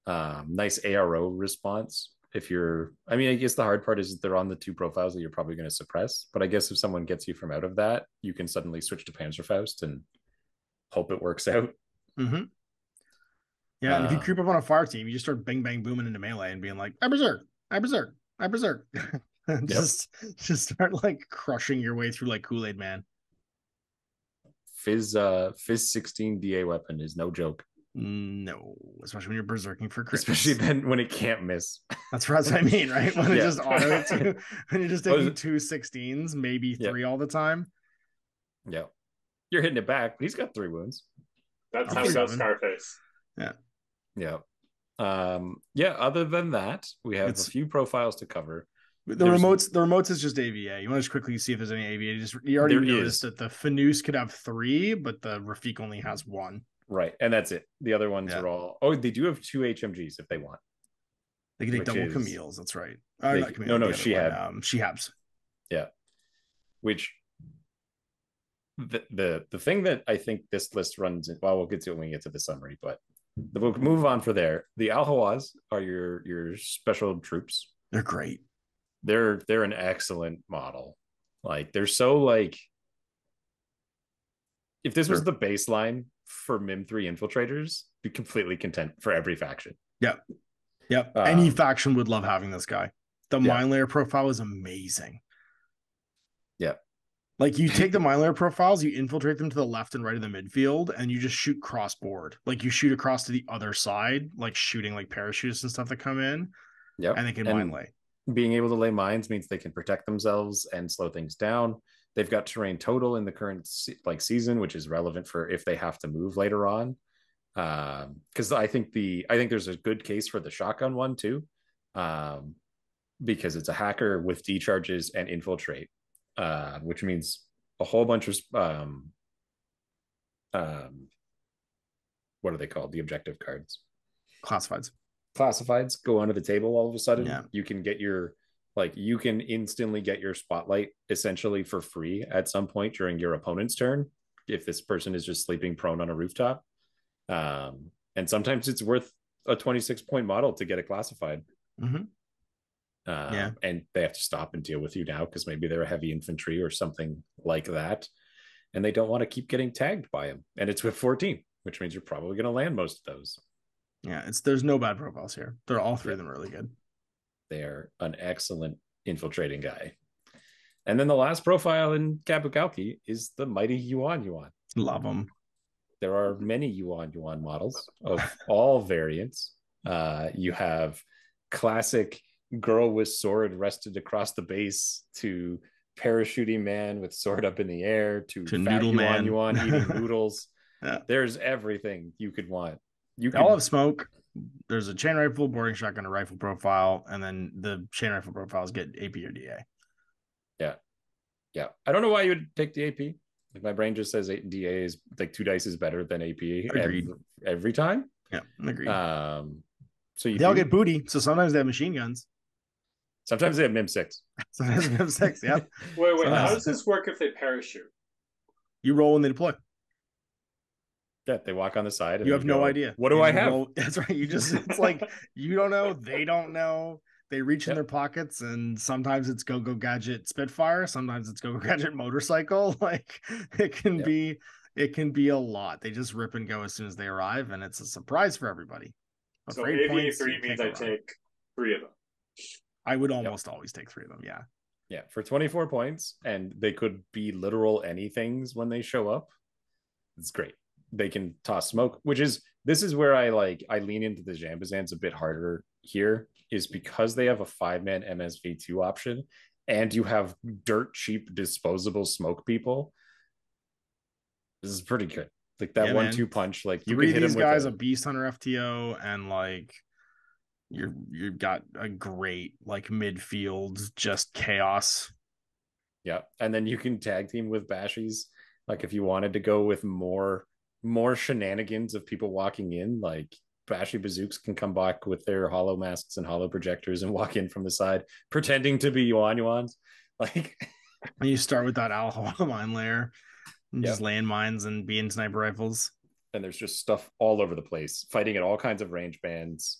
Um, nice ARO response. If you're, I mean, I guess the hard part is that they're on the two profiles that you're probably going to suppress. But I guess if someone gets you from out of that, you can suddenly switch to Panzerfaust and hope it works out. Mm-hmm. Yeah, and if you Uh, creep up on a fire team, you just start bang bang booming into melee and being like, I berserk, I berserk, I berserk. [laughs] And just just start like crushing your way through like Kool-Aid man. Fizz, uh, Fizz 16 DA weapon is no joke, No, especially when you're berserking for crits. especially then when it can't miss. That's what I mean, right? When it just auto to [laughs] when you're just What is taking it? two 16s, maybe Yeah. three all the time. Yeah. You're hitting it back, but he's got three wounds. That's how we got. Scarface. Yeah. Um, yeah, other than that, we have It's- a few profiles to cover. The There's- remotes, the remotes is just AVA. You want to just quickly see if there's any AVA. Just you already noticed is. that the Fanous could have three, but the Rafiq only has one. Right. And that's it. The other ones Yeah. are all oh, they do have two HMGs if they want. They can take double is- Kameel's. That's right. Uh, They- Kameel, no, no, she had- um, she has. Yeah, which the the the thing that I think this list runs in, well, we'll get to it when we get to the summary, but we'll move on for there. The Al Hawaz are your your special troops. They're great. They're they're an excellent model. Like they're so like if this was the baseline for MIM three infiltrators, be completely content for every faction. Yep. Yep. Any Um, faction would love having this guy. The yeah. mine layer profile is amazing. Yeah. Like you take the mine layer profiles, you infiltrate them to the left and right of the midfield, and you just shoot cross board. Like you shoot across to the other side, like shooting like parachutes and stuff that come in, Yep. and they can And- mine lay. being able to lay mines means they can protect themselves and slow things down. They've got terrain total in the current like season, which is relevant for if they have to move later on. Um, because I think the I think there's a good case for the shotgun one too, um, because it's a hacker with decharges and infiltrate, uh, which means a whole bunch of um, um, what are they called? The objective cards Classifieds. classifieds go onto the table all of a sudden Yeah. you can get your like you can instantly get your spotlight essentially for free at some point during your opponent's turn if this person is just sleeping prone on a rooftop um and sometimes it's worth a 26 point model to get it classified Mhm. Um, Yeah. and they have to stop and deal with you now because maybe they're a heavy infantry or something like that and they don't want to keep getting tagged by them and it's with 14 which means you're probably going to land most of those Yeah, it's there's no bad profiles here. They're all three of them really good. they're an excellent infiltrating guy. And then the last profile in Qapu Khalqi is the mighty Yuan Yuan. Love them. There are many Yuan Yuan models of all variants. Uh, you have classic girl with sword rested across the base to parachuting man with sword up in the air to, To noodle man. Yuan [laughs] eating noodles. Yeah. There's everything you could want. You can all have smoke. There's a chain rifle, boarding shotgun, a rifle profile, and then the chain rifle profiles get AP or DA. Yeah, yeah. I don't know why you would take the AP. Like my brain just says eight DA is like two dice is better than AP every, every time. Yeah, agreed. Um, so you they all get booty, so sometimes they have machine guns. Sometimes they have MIM six. [laughs] Sometimes they have six. Yeah, Wait, wait. So- how does this work if they parachute? you roll when they deploy. Yeah, they walk on the side. and You they have no go, idea. What do You I have? roll- [laughs] that's right. You just it's like you don't know, they don't know. They reach in their pockets, and sometimes it's go go gadget Spitfire, sometimes it's go go [laughs] gadget motorcycle. Like it can Yep. be, it can be a lot. They just rip and go as soon as they arrive, and it's a surprise for everybody. So for AVA three means I take three of them. I would almost always take three of them. Yeah, Yeah, for 24 points, and they could be literal anythings when they show up. It's great. They can toss smoke, which is this is where I like I lean into the Djanbazans a bit harder here, is because they have a five-man MSV2 option and you have dirt cheap disposable smoke people. This is pretty good. Like that Yeah, one man. two punch, like you can hit these guys, with a beast hunter FTO, and like you're you've got a great like midfield just chaos. Yeah, and then you can tag team with bashies. Like if you wanted to go with more more shenanigans of people walking in, like Bashi Bazouks can come back with their holomasks and holoprojectors and [laughs] walk in from the side, pretending to be Yuan Yuans. [laughs] Like And you start with that Al mine layer, and Yep. just land mines and being sniper rifles. and there's just stuff all over the place, fighting at all kinds of range bands.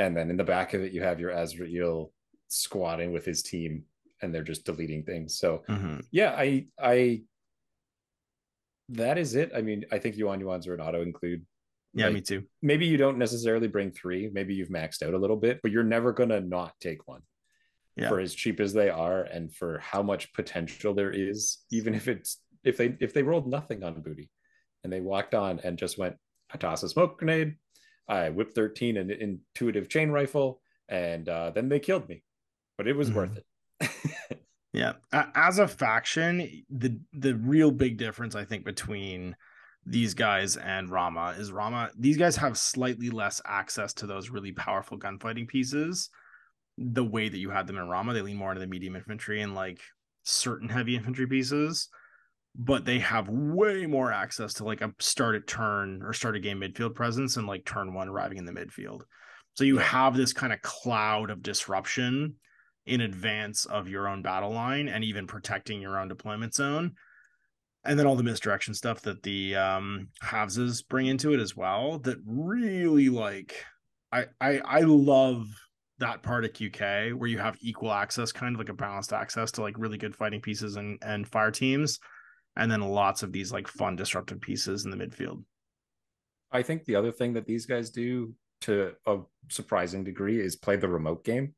And then in the back of it, you have your Azra'il squatting with his team, and they're just deleting things. So Mhm. yeah, I I that is it. I mean, I think Yuan Yuans are an auto include. Yeah, Like, me too. maybe you don't necessarily bring three. Maybe you've maxed out a little bit, but you're never gonna not take one. Yeah. For as cheap as they are, and for how much potential there is, even if it's if they if they rolled nothing on booty, and they walked on and just went, I toss a smoke grenade, I whip thirteen an intuitive chain rifle, and uh, then they killed me, but it was Mhm. worth it. [laughs] Yeah. As a faction, the the real big difference I think between these guys and Ramah is Ramah these guys have slightly less access to those really powerful gunfighting pieces the way that you had them in Ramah they lean more into the medium infantry and like certain heavy infantry pieces but they have way more access to like a start at turn or start a game midfield presence and like turn one arriving in the midfield. So you have this kind of cloud of disruption in advance of your own battle line and even protecting your own deployment zone. And then all the misdirection stuff that the um halveses bring into it as well that really like I I I love that part of QK where you have equal access, kind of like a balanced access to like really good fighting pieces and and fire teams, and then lots of these like fun disruptive pieces in the midfield. I think the other thing that these guys do to a surprising degree is play the remote game.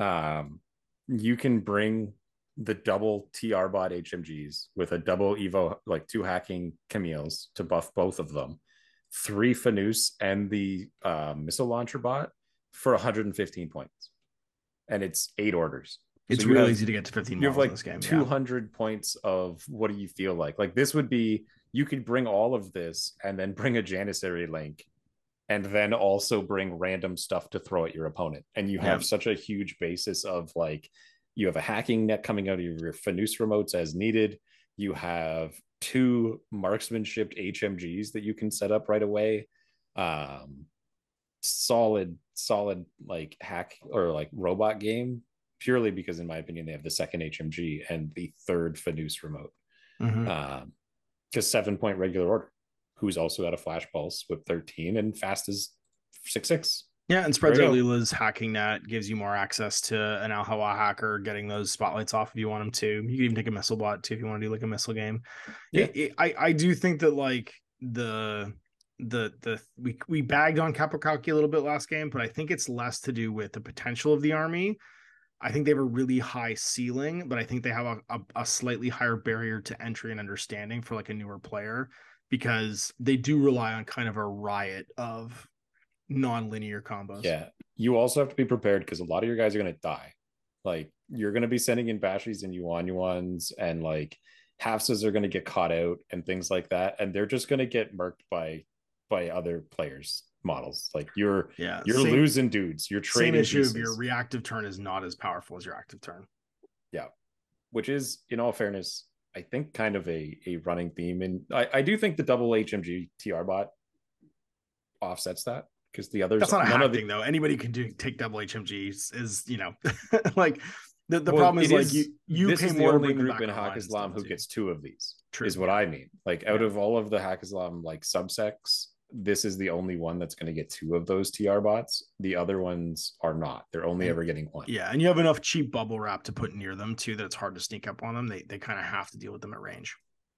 Um, you can bring the double TR bot HMGs with a double Evo, like two hacking Kameel's to buff both of them, three Fanous and the uh, missile launcher bot for 115 points. And it's eight orders. It's so really have, easy to get to 15 you have like game, 200 yeah. points of what do you feel like? Like this would be you could bring all of this and then bring a Janissary link and then also bring random stuff to throw at your opponent. And you have yeah. such a huge basis of like you have a hacking net coming out of your Fanous remotes as needed. You have two marksmanship HMGs that you can set up right away. Um, solid, solid like hack or like robot game purely because, in my opinion, they have the second HMG and the third Fanous remote. Mm-hmm. Um, seven point regular order who's also got a flash pulse with 13 and fast as six six. Yeah, and spreads out Leila's hacking net gives you more access to an Alhawa hacker getting those spotlights off if you want them to. You can even take a missile bot too if you want to do like a missile game. Yeah, it, it, I I do think that like the the the we we bagged on Qapu Khalqi a little bit last game, but I think it's less to do with the potential of the army. I think they have a really high ceiling, but I think they have a, a, a slightly higher barrier to entry and understanding for like a newer player because they do rely on kind of a riot of non-linear combos. Yeah. You also have to be prepared because a lot of your guys are going to die. Like you're going to be sending in bashies and yuan yuans and like halfs are going to get caught out and things like that and they're just going to get murked by by other players models like you're yeah you're same, losing dudes you're trading same issue your reactive turn is not as powerful as your active turn yeah which is in all fairness I think kind of a a running theme, and I, I do think the double HMG TR bot offsets that because the others that's not a hack thing though. Anybody can do take double HMGs is you know [laughs] like the, the well, problem is, is like you you pay more the only group in Haqqislam who gets two of these True. is what I mean. Like out yeah. of all of the Haqqislam like subsects, this is the only one that's going to get two of those TR bots. The other ones are not. They're only ever getting one. Yeah, and you have enough cheap bubble wrap to put near them too that it's hard to sneak up on them. They they kind of have to deal with them at range.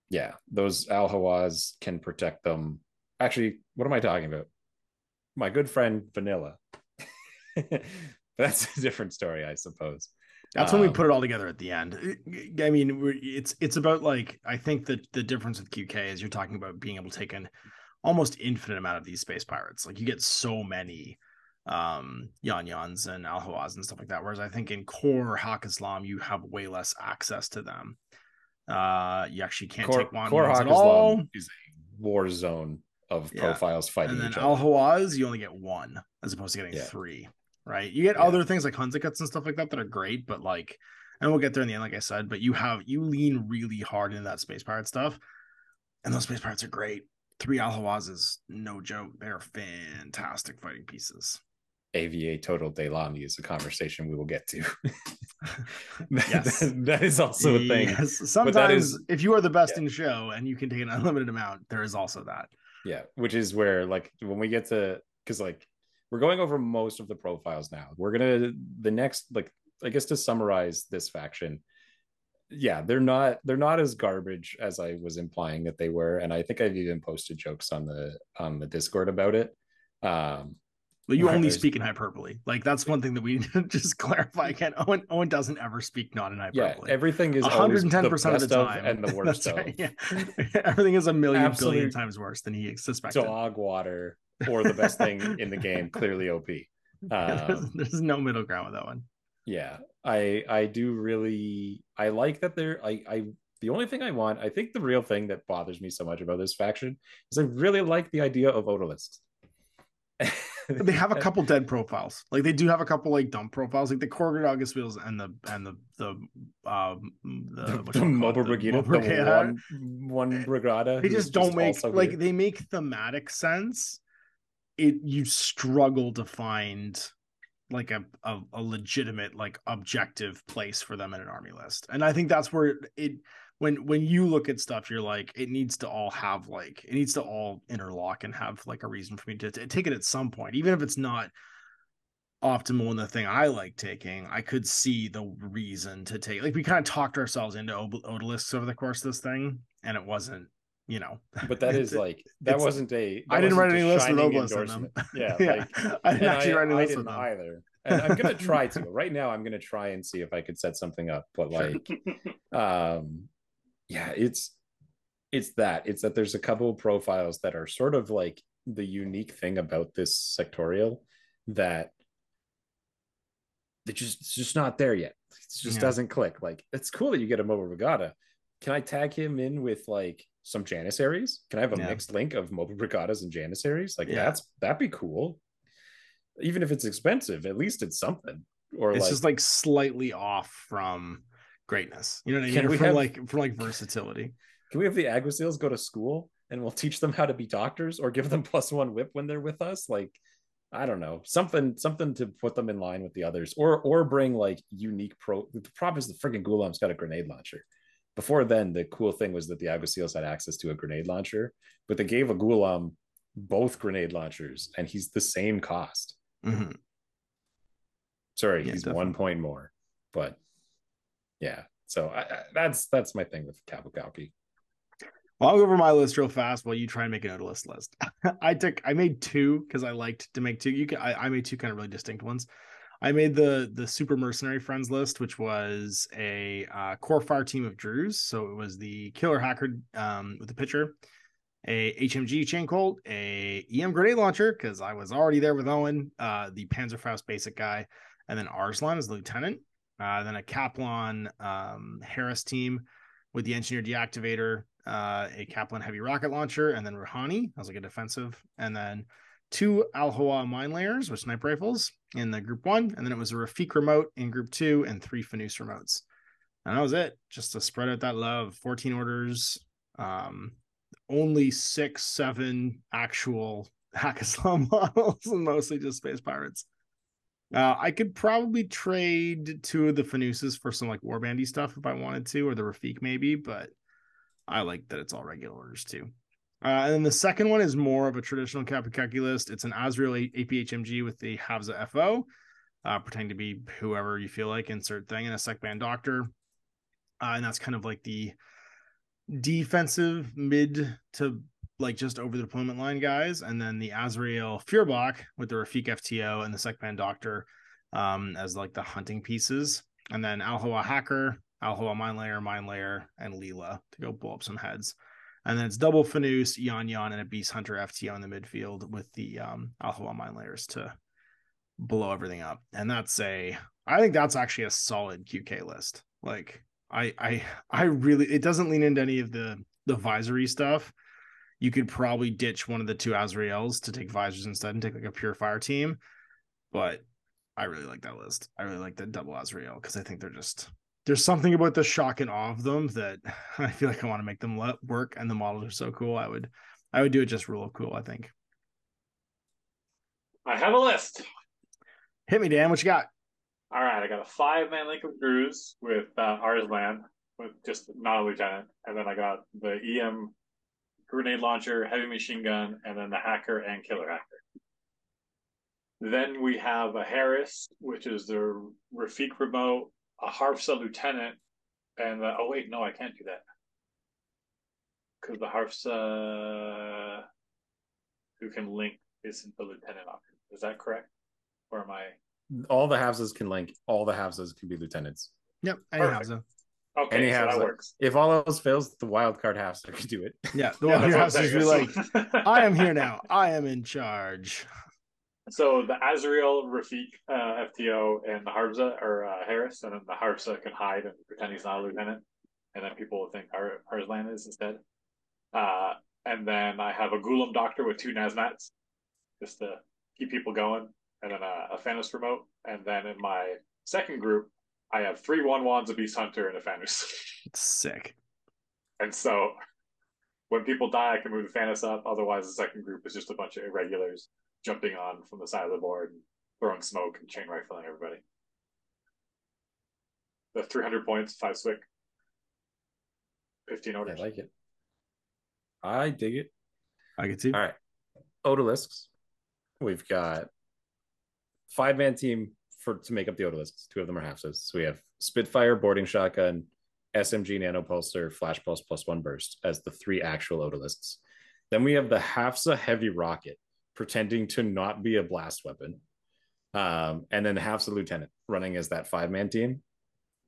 Yeah, those Al Hawas can protect them. Actually, what am I talking about? My good friend Vanilla. [laughs] that's a different story, I suppose. That's um, when we um, put it all together at the end. I mean, it's it's about like I think that the difference with QK is you're talking about being able to take an almost infinite amount of these space pirates. Like you get so many um Yuan Yuans and Al Hawaz and stuff like that. Whereas I think in core Haqqislam, you have way less access to them. Uh you actually can't core, take one core at all. is a war zone of yeah. profiles fighting and then Al Hawaz, you only get one as opposed to getting yeah. three. Right. You get yeah. other things like Hunzakuts and stuff like that that are great, but like and we'll get there in the end, like I said, but you have you lean really hard into that space pirate stuff. And those space pirates are great three Al is no joke. They're fantastic fighting pieces. AVA Total Daylami is a conversation we will get to. [laughs] yes. that, that is also a thing. Yes. Sometimes, is, if you are the best yeah. in show and you can take an unlimited amount, there is also that. Yeah, which is where, like, when we get to, because, like, we're going over most of the profiles now. We're gonna the next, like, I guess to summarize this faction, yeah they're not they're not as garbage as i was implying that they were and i think i've even posted jokes on the on the discord about it um but you only speak in hyperbole. Like that's one thing that we [laughs] just clarify again. Owen owen doesn't ever speak not in hyperbole. yeah everything is 110% of the time. and the [laughs] worst right, yeah. [laughs] everything is a million Absolute billion times worse than he suspected. dog water or the best thing in the game clearly op um, there's, there's no middle ground with that one. yeah, I I do really I like that they're I I the only thing I want, I think the real thing that bothers me so much about this faction is I really like the idea of Odalisques. they have a [laughs] couple dead profiles. Like they do have a couple like dump profiles, like the Alguacils and the and the the um the, the, the Mobile Brigada, the one one brigada. They just don't make like here. they make thematic sense. It you struggle to find like a, a a legitimate like objective place for them in an army list, and I think that's where it when when you look at stuff, you're like, it needs to all have like it needs to all interlock and have like a reason for me to, to take it at some point, even if it's not optimal in the thing I like taking. I could see the reason to take like we kind of talked ourselves into Od- Odalisques over the course of this thing, and it wasn't, you know. but that [laughs] is like that wasn't a. I that didn't write any a list with shining obelisks in them. Yeah, [laughs] yeah, like I didn't actually I, write any I list with them. either. And I'm gonna [laughs] try to. Right now, I'm gonna try and see if I could set something up. But like, um, yeah, it's it's that. It's that there's a couple of profiles that are sort of like the unique thing about this sectorial that they just it's just not there yet. It just Yeah. doesn't click. Like it's cool that you get a Mobile Brigada. Can I tag him in with like some Janissaries? Can I have a Yeah. mixed link of Mobile Brigadas and Janissaries? Like Yeah. that's that'd be cool. Even if it's expensive, at least it's something. Or It's like, just like slightly off from greatness. You know what I mean? we From have- like for like versatility. can we have the Alguacils go to school and we'll teach them how to be doctors or give them [laughs] plus one whip when they're with us? Like, I don't know, something something to put them in line with the others, or or bring like unique pro. The problem is the freaking Ghulam's got a grenade launcher. Before then, the cool thing was that the Alguacils had access to a grenade launcher, but they gave a Ghulam both grenade launchers, and he's the same cost. Mhm. Sorry, Yeah, he's definitely. one point more, but yeah. So I, I, that's that's my thing with Qapu Khalqi. Well, I'll go over my list real fast while you try and make an Odalisque list. [laughs] I took I made two because I liked to make two. You can I, I made two kind of really distinct ones. I made the the super mercenary friends list, which was a uh, core fire team of Druze. So it was the killer hacker um, with the pitcher, a HMG chain colt, a EM grenade launcher because I was already there with Owen, uh, the Panzerfaust basic guy, and then Arslan as lieutenant. Uh, then a Kaplan um, Haris team with the engineer deactivator, uh, a Kaplan heavy rocket launcher, and then Rouhani as like a defensive, and then two Al mine layers with sniper rifles in the group one, and then it was a Rafiq remote in group two, and three Fanous remotes. And that was it. Just to spread out that love. 14 orders, um, only six, seven actual [laughs] Haqqislam [laughs] models, mostly just space pirates. Uh, I could probably trade two of the Fanouses for some like Warbandy stuff if I wanted to, or the Rafiq maybe, but I like that it's all regular orders too. Uh, and then the second one is more of a traditional Qapu Khalqi list. It's an Azra'il APHMG with the Hafza FO, uh, pretending to be whoever you feel like, insert thing, and a Sekban Doctor. Uh, and that's kind of like the defensive mid to like just over the deployment line guys. And then the Azra'il Feuerbach with the Rafiq FTO and the Sekban Doctor um, as like the hunting pieces. And then Al Hawa Hacker, Al Hawa Mine Layer, Mine Layer, and Leila to go blow up some heads. And then it's double Fanous, Yuan Yuan, and a Beast Hunter FTO in the midfield with the um, Al Hawa Mine Layers to blow everything up. And that's a, I think that's actually a solid QK list. Like I, I, I really, it doesn't lean into any of the the visory stuff. You could probably ditch one of the two Azra'ils to take visors instead and take like a pure fire team. But I really like that list. I really like the double Azra'il because I think they're just there's something about the shock and awe of them that [sighs] I feel like I want to make them let work, and the models are so cool. I would I would do it just real cool. I think. I have a list. Hit me, Dan. What you got? All right, I got a five man link of Druze with uh, Arslan, with just not a lieutenant, and then I got the EM grenade launcher, heavy machine gun, and then the hacker and killer hacker. Then we have a Haris, which is the Rafiq remote, a Hafza lieutenant, and the, oh wait, no, I can't do that because the Hafza uh, who can link isn't the lieutenant option. Is that correct? Or am I? All the Hafzas can link. All the Hafzas can be lieutenants. Yep, any Perfect. Hafza. Okay, Any so that works. If all else fails, the wild card Hafza can do it. Yeah, [laughs] the Yeah, one who that's has what to I'm be like, I am here [laughs] now. I am in charge. So the Azra'il, Rafiq, uh, FTO, and the Hafza are uh, Haris, and then the Hafza can hide and pretend he's not a lieutenant, and then people will think Har- Arslan is instead. Uh, and then I have a Ghulam Doctor with two Nasmats, just to keep people going, and then a, a Fanous remote, and then in my second group, I have three one wands, a Beast Hunter, and a Fanous. It's [laughs] sick. and so when people die, I can move the Fanous up. Otherwise, the second group is just a bunch of irregulars jumping on from the side of the board and throwing smoke and chain rifling everybody. The 300 points, five swick, 15 I like it. I dig it. I can see. All right. Odalisques. We've got five man team for to make up the Odalisques. Two of them are halfs. So we have Spitfire, boarding shotgun, SMG, nano pulsar, flash pulse plus one burst as the three actual Odalisques. Then we have the Hafza heavy rocket pretending to not be a blast weapon. Um, and then Hafza lieutenant running as that five man team.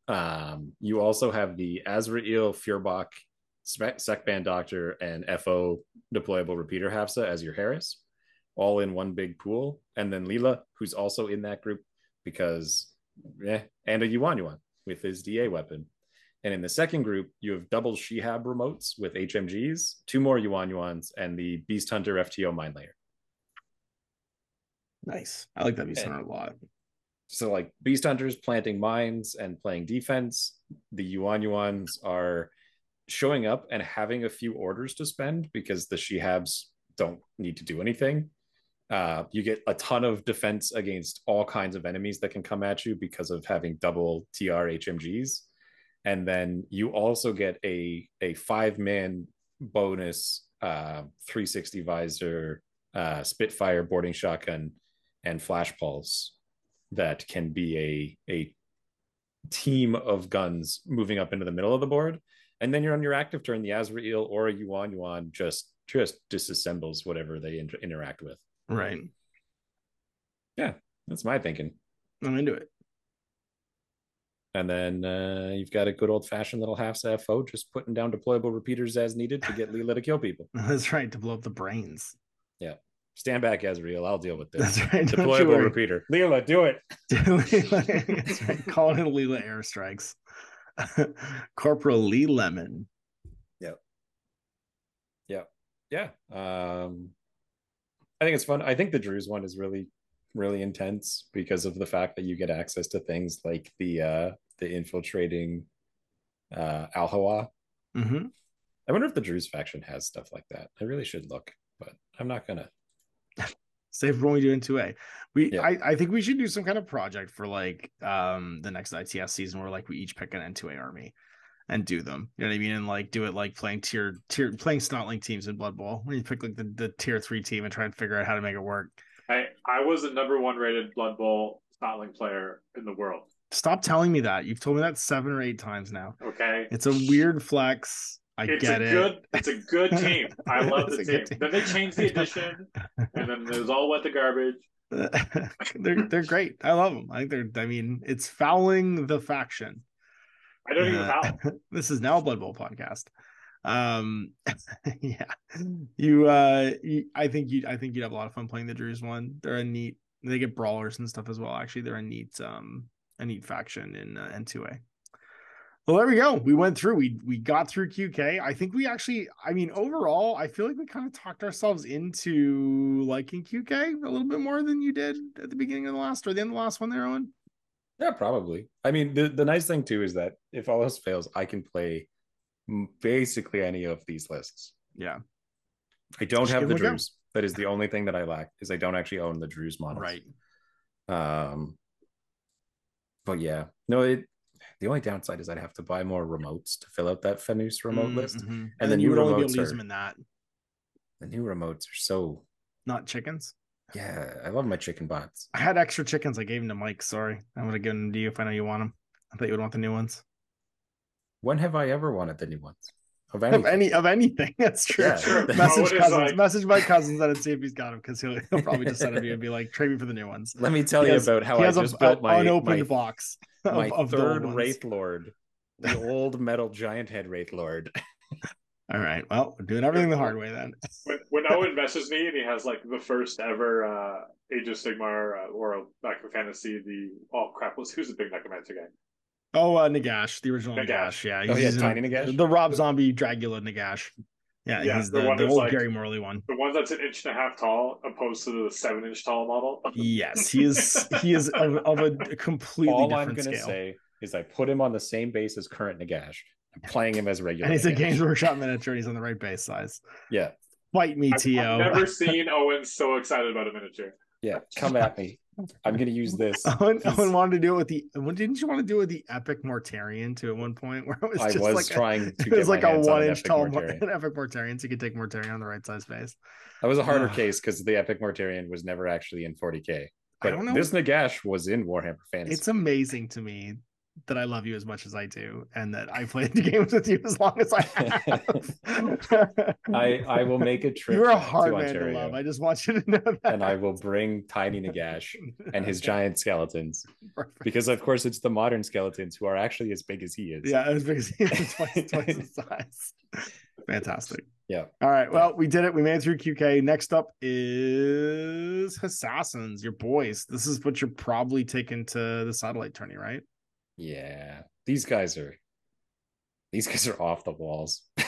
Um, you also have the Azra'il Sec Band Doctor and FO deployable repeater Hafza as your Haris, all in one big pool. And then Leila, who's also in that group because, yeah, and a Yuan Yuan with his DA weapon. And in the second group, you have double Shihab remotes with HMGs, two more Yuan Yuans, and the Beast Hunter FTO Mine Layer. Nice. I like that Beast Hunter a lot. So like Beast Hunters planting mines and playing defense. The Yuan Yuans are showing up and having a few orders to spend because the Shihabs don't need to do anything. Uh, you get a ton of defense against all kinds of enemies that can come at you because of having double TR HMGs. And then you also get a a five man bonus uh, 360 visor, uh, Spitfire boarding shotgun, and flash pulse that can be a a team of guns moving up into the middle of the board and then you're on your active turn the Azra'il or a yuan yuan just just disassembles whatever they inter- interact with Right. Yeah, that's my thinking I'm into it. and then uh, you've got a good old fashioned little half fo just putting down deployable repeaters as needed to get Leila to kill people [laughs] That's right. To blow up the brains. Stand back Azra'il i'll deal with this That's right. Don't deployable repeater Leila, do it [laughs] That's right. Calling it Leila airstrikes. [laughs] Corporal Lee Lemon. Yep. Yep. yeah um i think it's fun i think the Druze one is really really intense because of the fact that you get access to things like the uh the infiltrating uh al hawa Mm-hmm. i wonder if the Druze faction has stuff like that i really should look but i'm not gonna Save for when we do in 2A. We Yeah. I, I think we should do some kind of project for like um the next ITS season where like we each pick an N2A army and do them. You know what I mean? And like do it like playing tier tier playing Snotling teams in Blood Bowl. When you pick like the, the tier three team and try and figure out how to make it work. I, I was the number one rated Blood Bowl Snotling player in the world. Stop telling me that. You've told me that seven or eight times now. Okay. It's a weird flex. I it's get a it. good it's a good [laughs] team. I love the team. team. Then they changed the edition and then it was all wet the garbage. [laughs] they're they're great. I love them. I think they're. I mean, it's fouling the faction. I don't even Uh, [laughs] this is now a Blood Bowl podcast. Um, yeah, you. Uh, you, I think you. I think you'd have a lot of fun playing the Druze one. They're a neat. They get brawlers and stuff as well. Actually, they're a neat. Um, a neat faction in uh, N2A. Well, there we go. We went through. We we got through QK. I think we actually. I mean, overall, I feel like we kind of talked ourselves into liking QK a little bit more than you did at the beginning of the last or the end of the last one there, Owen. yeah probably i mean the, the nice thing too is that if all else fails i can play basically any of these lists Yeah. i don't Just have the them a go. Druze that is the only thing that i lack is i don't actually own the Druze models Right. Um, but yeah, no, it. The only downside is I'd have to buy more remotes to fill out that Fanous remote Mm, list. And, then the you new would only be able remotes to use are them in that, the new remotes are so. not chickens. Yeah, I love my chicken bots. I had extra chickens. I gave them to Mike. Sorry, I would have given them to you if I know you want them. I thought you would want the new ones. When have I ever wanted the new ones? Of Of anything? any of anything. [laughs] That's true. Yeah. Sure. Message [laughs] cousins. like- Message my cousins and see if he's got them because he'll, he'll probably just send them to you and be like, trade me for the new ones. Let me tell He you has- about how he I has just a, built a my unopened my, box [laughs] my of, of third ones. Wraith Lord, the [laughs] old metal giant head Wraith Lord. All right. Well, we're doing everything the hard way then. When, when Owen messages me and he has like the first ever uh, Age of Sigmar uh, or back in fantasy, the oh crap, was who's the big necromancer guy? Oh, uh, Nagash, the original Nagash. Nagash. Yeah. Oh, yeah, using Tiny Nagash? The Rob Zombie Dragula Nagash. Yeah, Yeah, he's the the, one the old like- Gary Morley one. The one that's an inch and a half tall, opposed to the seven inch tall model. [laughs] Yes, he is. He is of, of a completely All I'm gonna scale. say is I put him on the same base as current Nagash. I'm playing him as [laughs] regular. and he's a Games Workshop miniature. He's on the right base size. Yeah, Fight me, I've, To. I've never [laughs] seen Owen so excited about a miniature. yeah. Come at me. I'm gonna use [laughs] this. Owen, Owen wanted to do it with the. Didn't you want to do it with the Epic Mortarion too? At one point, where it was I just was like a- trying to [laughs] it get was like a one inch tall [laughs] Mortarion. an Epic Mortarion, so you could take Mortarion on the right size face. That was a harder case because the Epic Mortarion was never actually in 40k. I But don't know. this Nagash was in Warhammer Fantasy. It's amazing to me that I love you as much as I do, and that I played [laughs] games with you as long as I have. [laughs] I I will make a trip. You're a to hard man to love. I just want you to know that. and I will bring Tiny Nagash and his [laughs] giant skeletons Perfect. because, of course, it's the modern skeletons who are actually as big as he is. Yeah, was big. It's twice, twice the size. Fantastic. Yeah. All right. Well, we did it. We made it through QK. Next up is Assassins, your boys. This is what you're probably taking to the satellite tourney, right? Yeah. These guys are. These guys are off the walls. [laughs]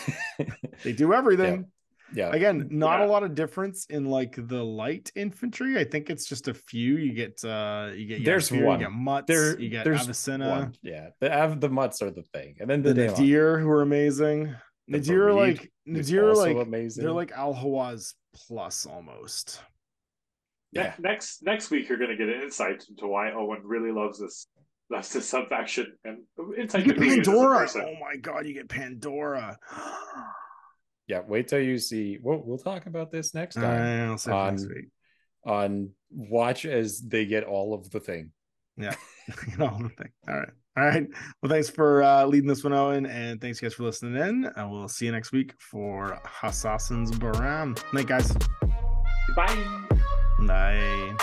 They do everything. yeah. Again, not Yeah. a lot of difference in like the light infantry. I think it's just a few. You get uh you get There's Yasir, one. you get Mutts, There- you get there's Avicenna, One. Yeah. The Av- the mutts are the thing, and then the, the Daemon, Nadir who are amazing. The Nadir are like who's Nadir are like amazing. they're like Al Hawaz plus almost. Ne- Yeah. next next week, you're going to get an insight into why Owen really loves this loves this sub faction and insight You get to who he is as Pandora. Oh my god, you get Pandora. [gasps] yeah. Wait till you see. We'll we'll talk about this next time. right, I'll say it next on- week. On watch as they get all of the thing. Yeah [laughs] you know the thing. All right. All right. Well, thanks for uh, leading this one, Owen, and thanks guys for listening in. And we'll see you next week for Assassins Bahram. Night, guys. Bye. Bye.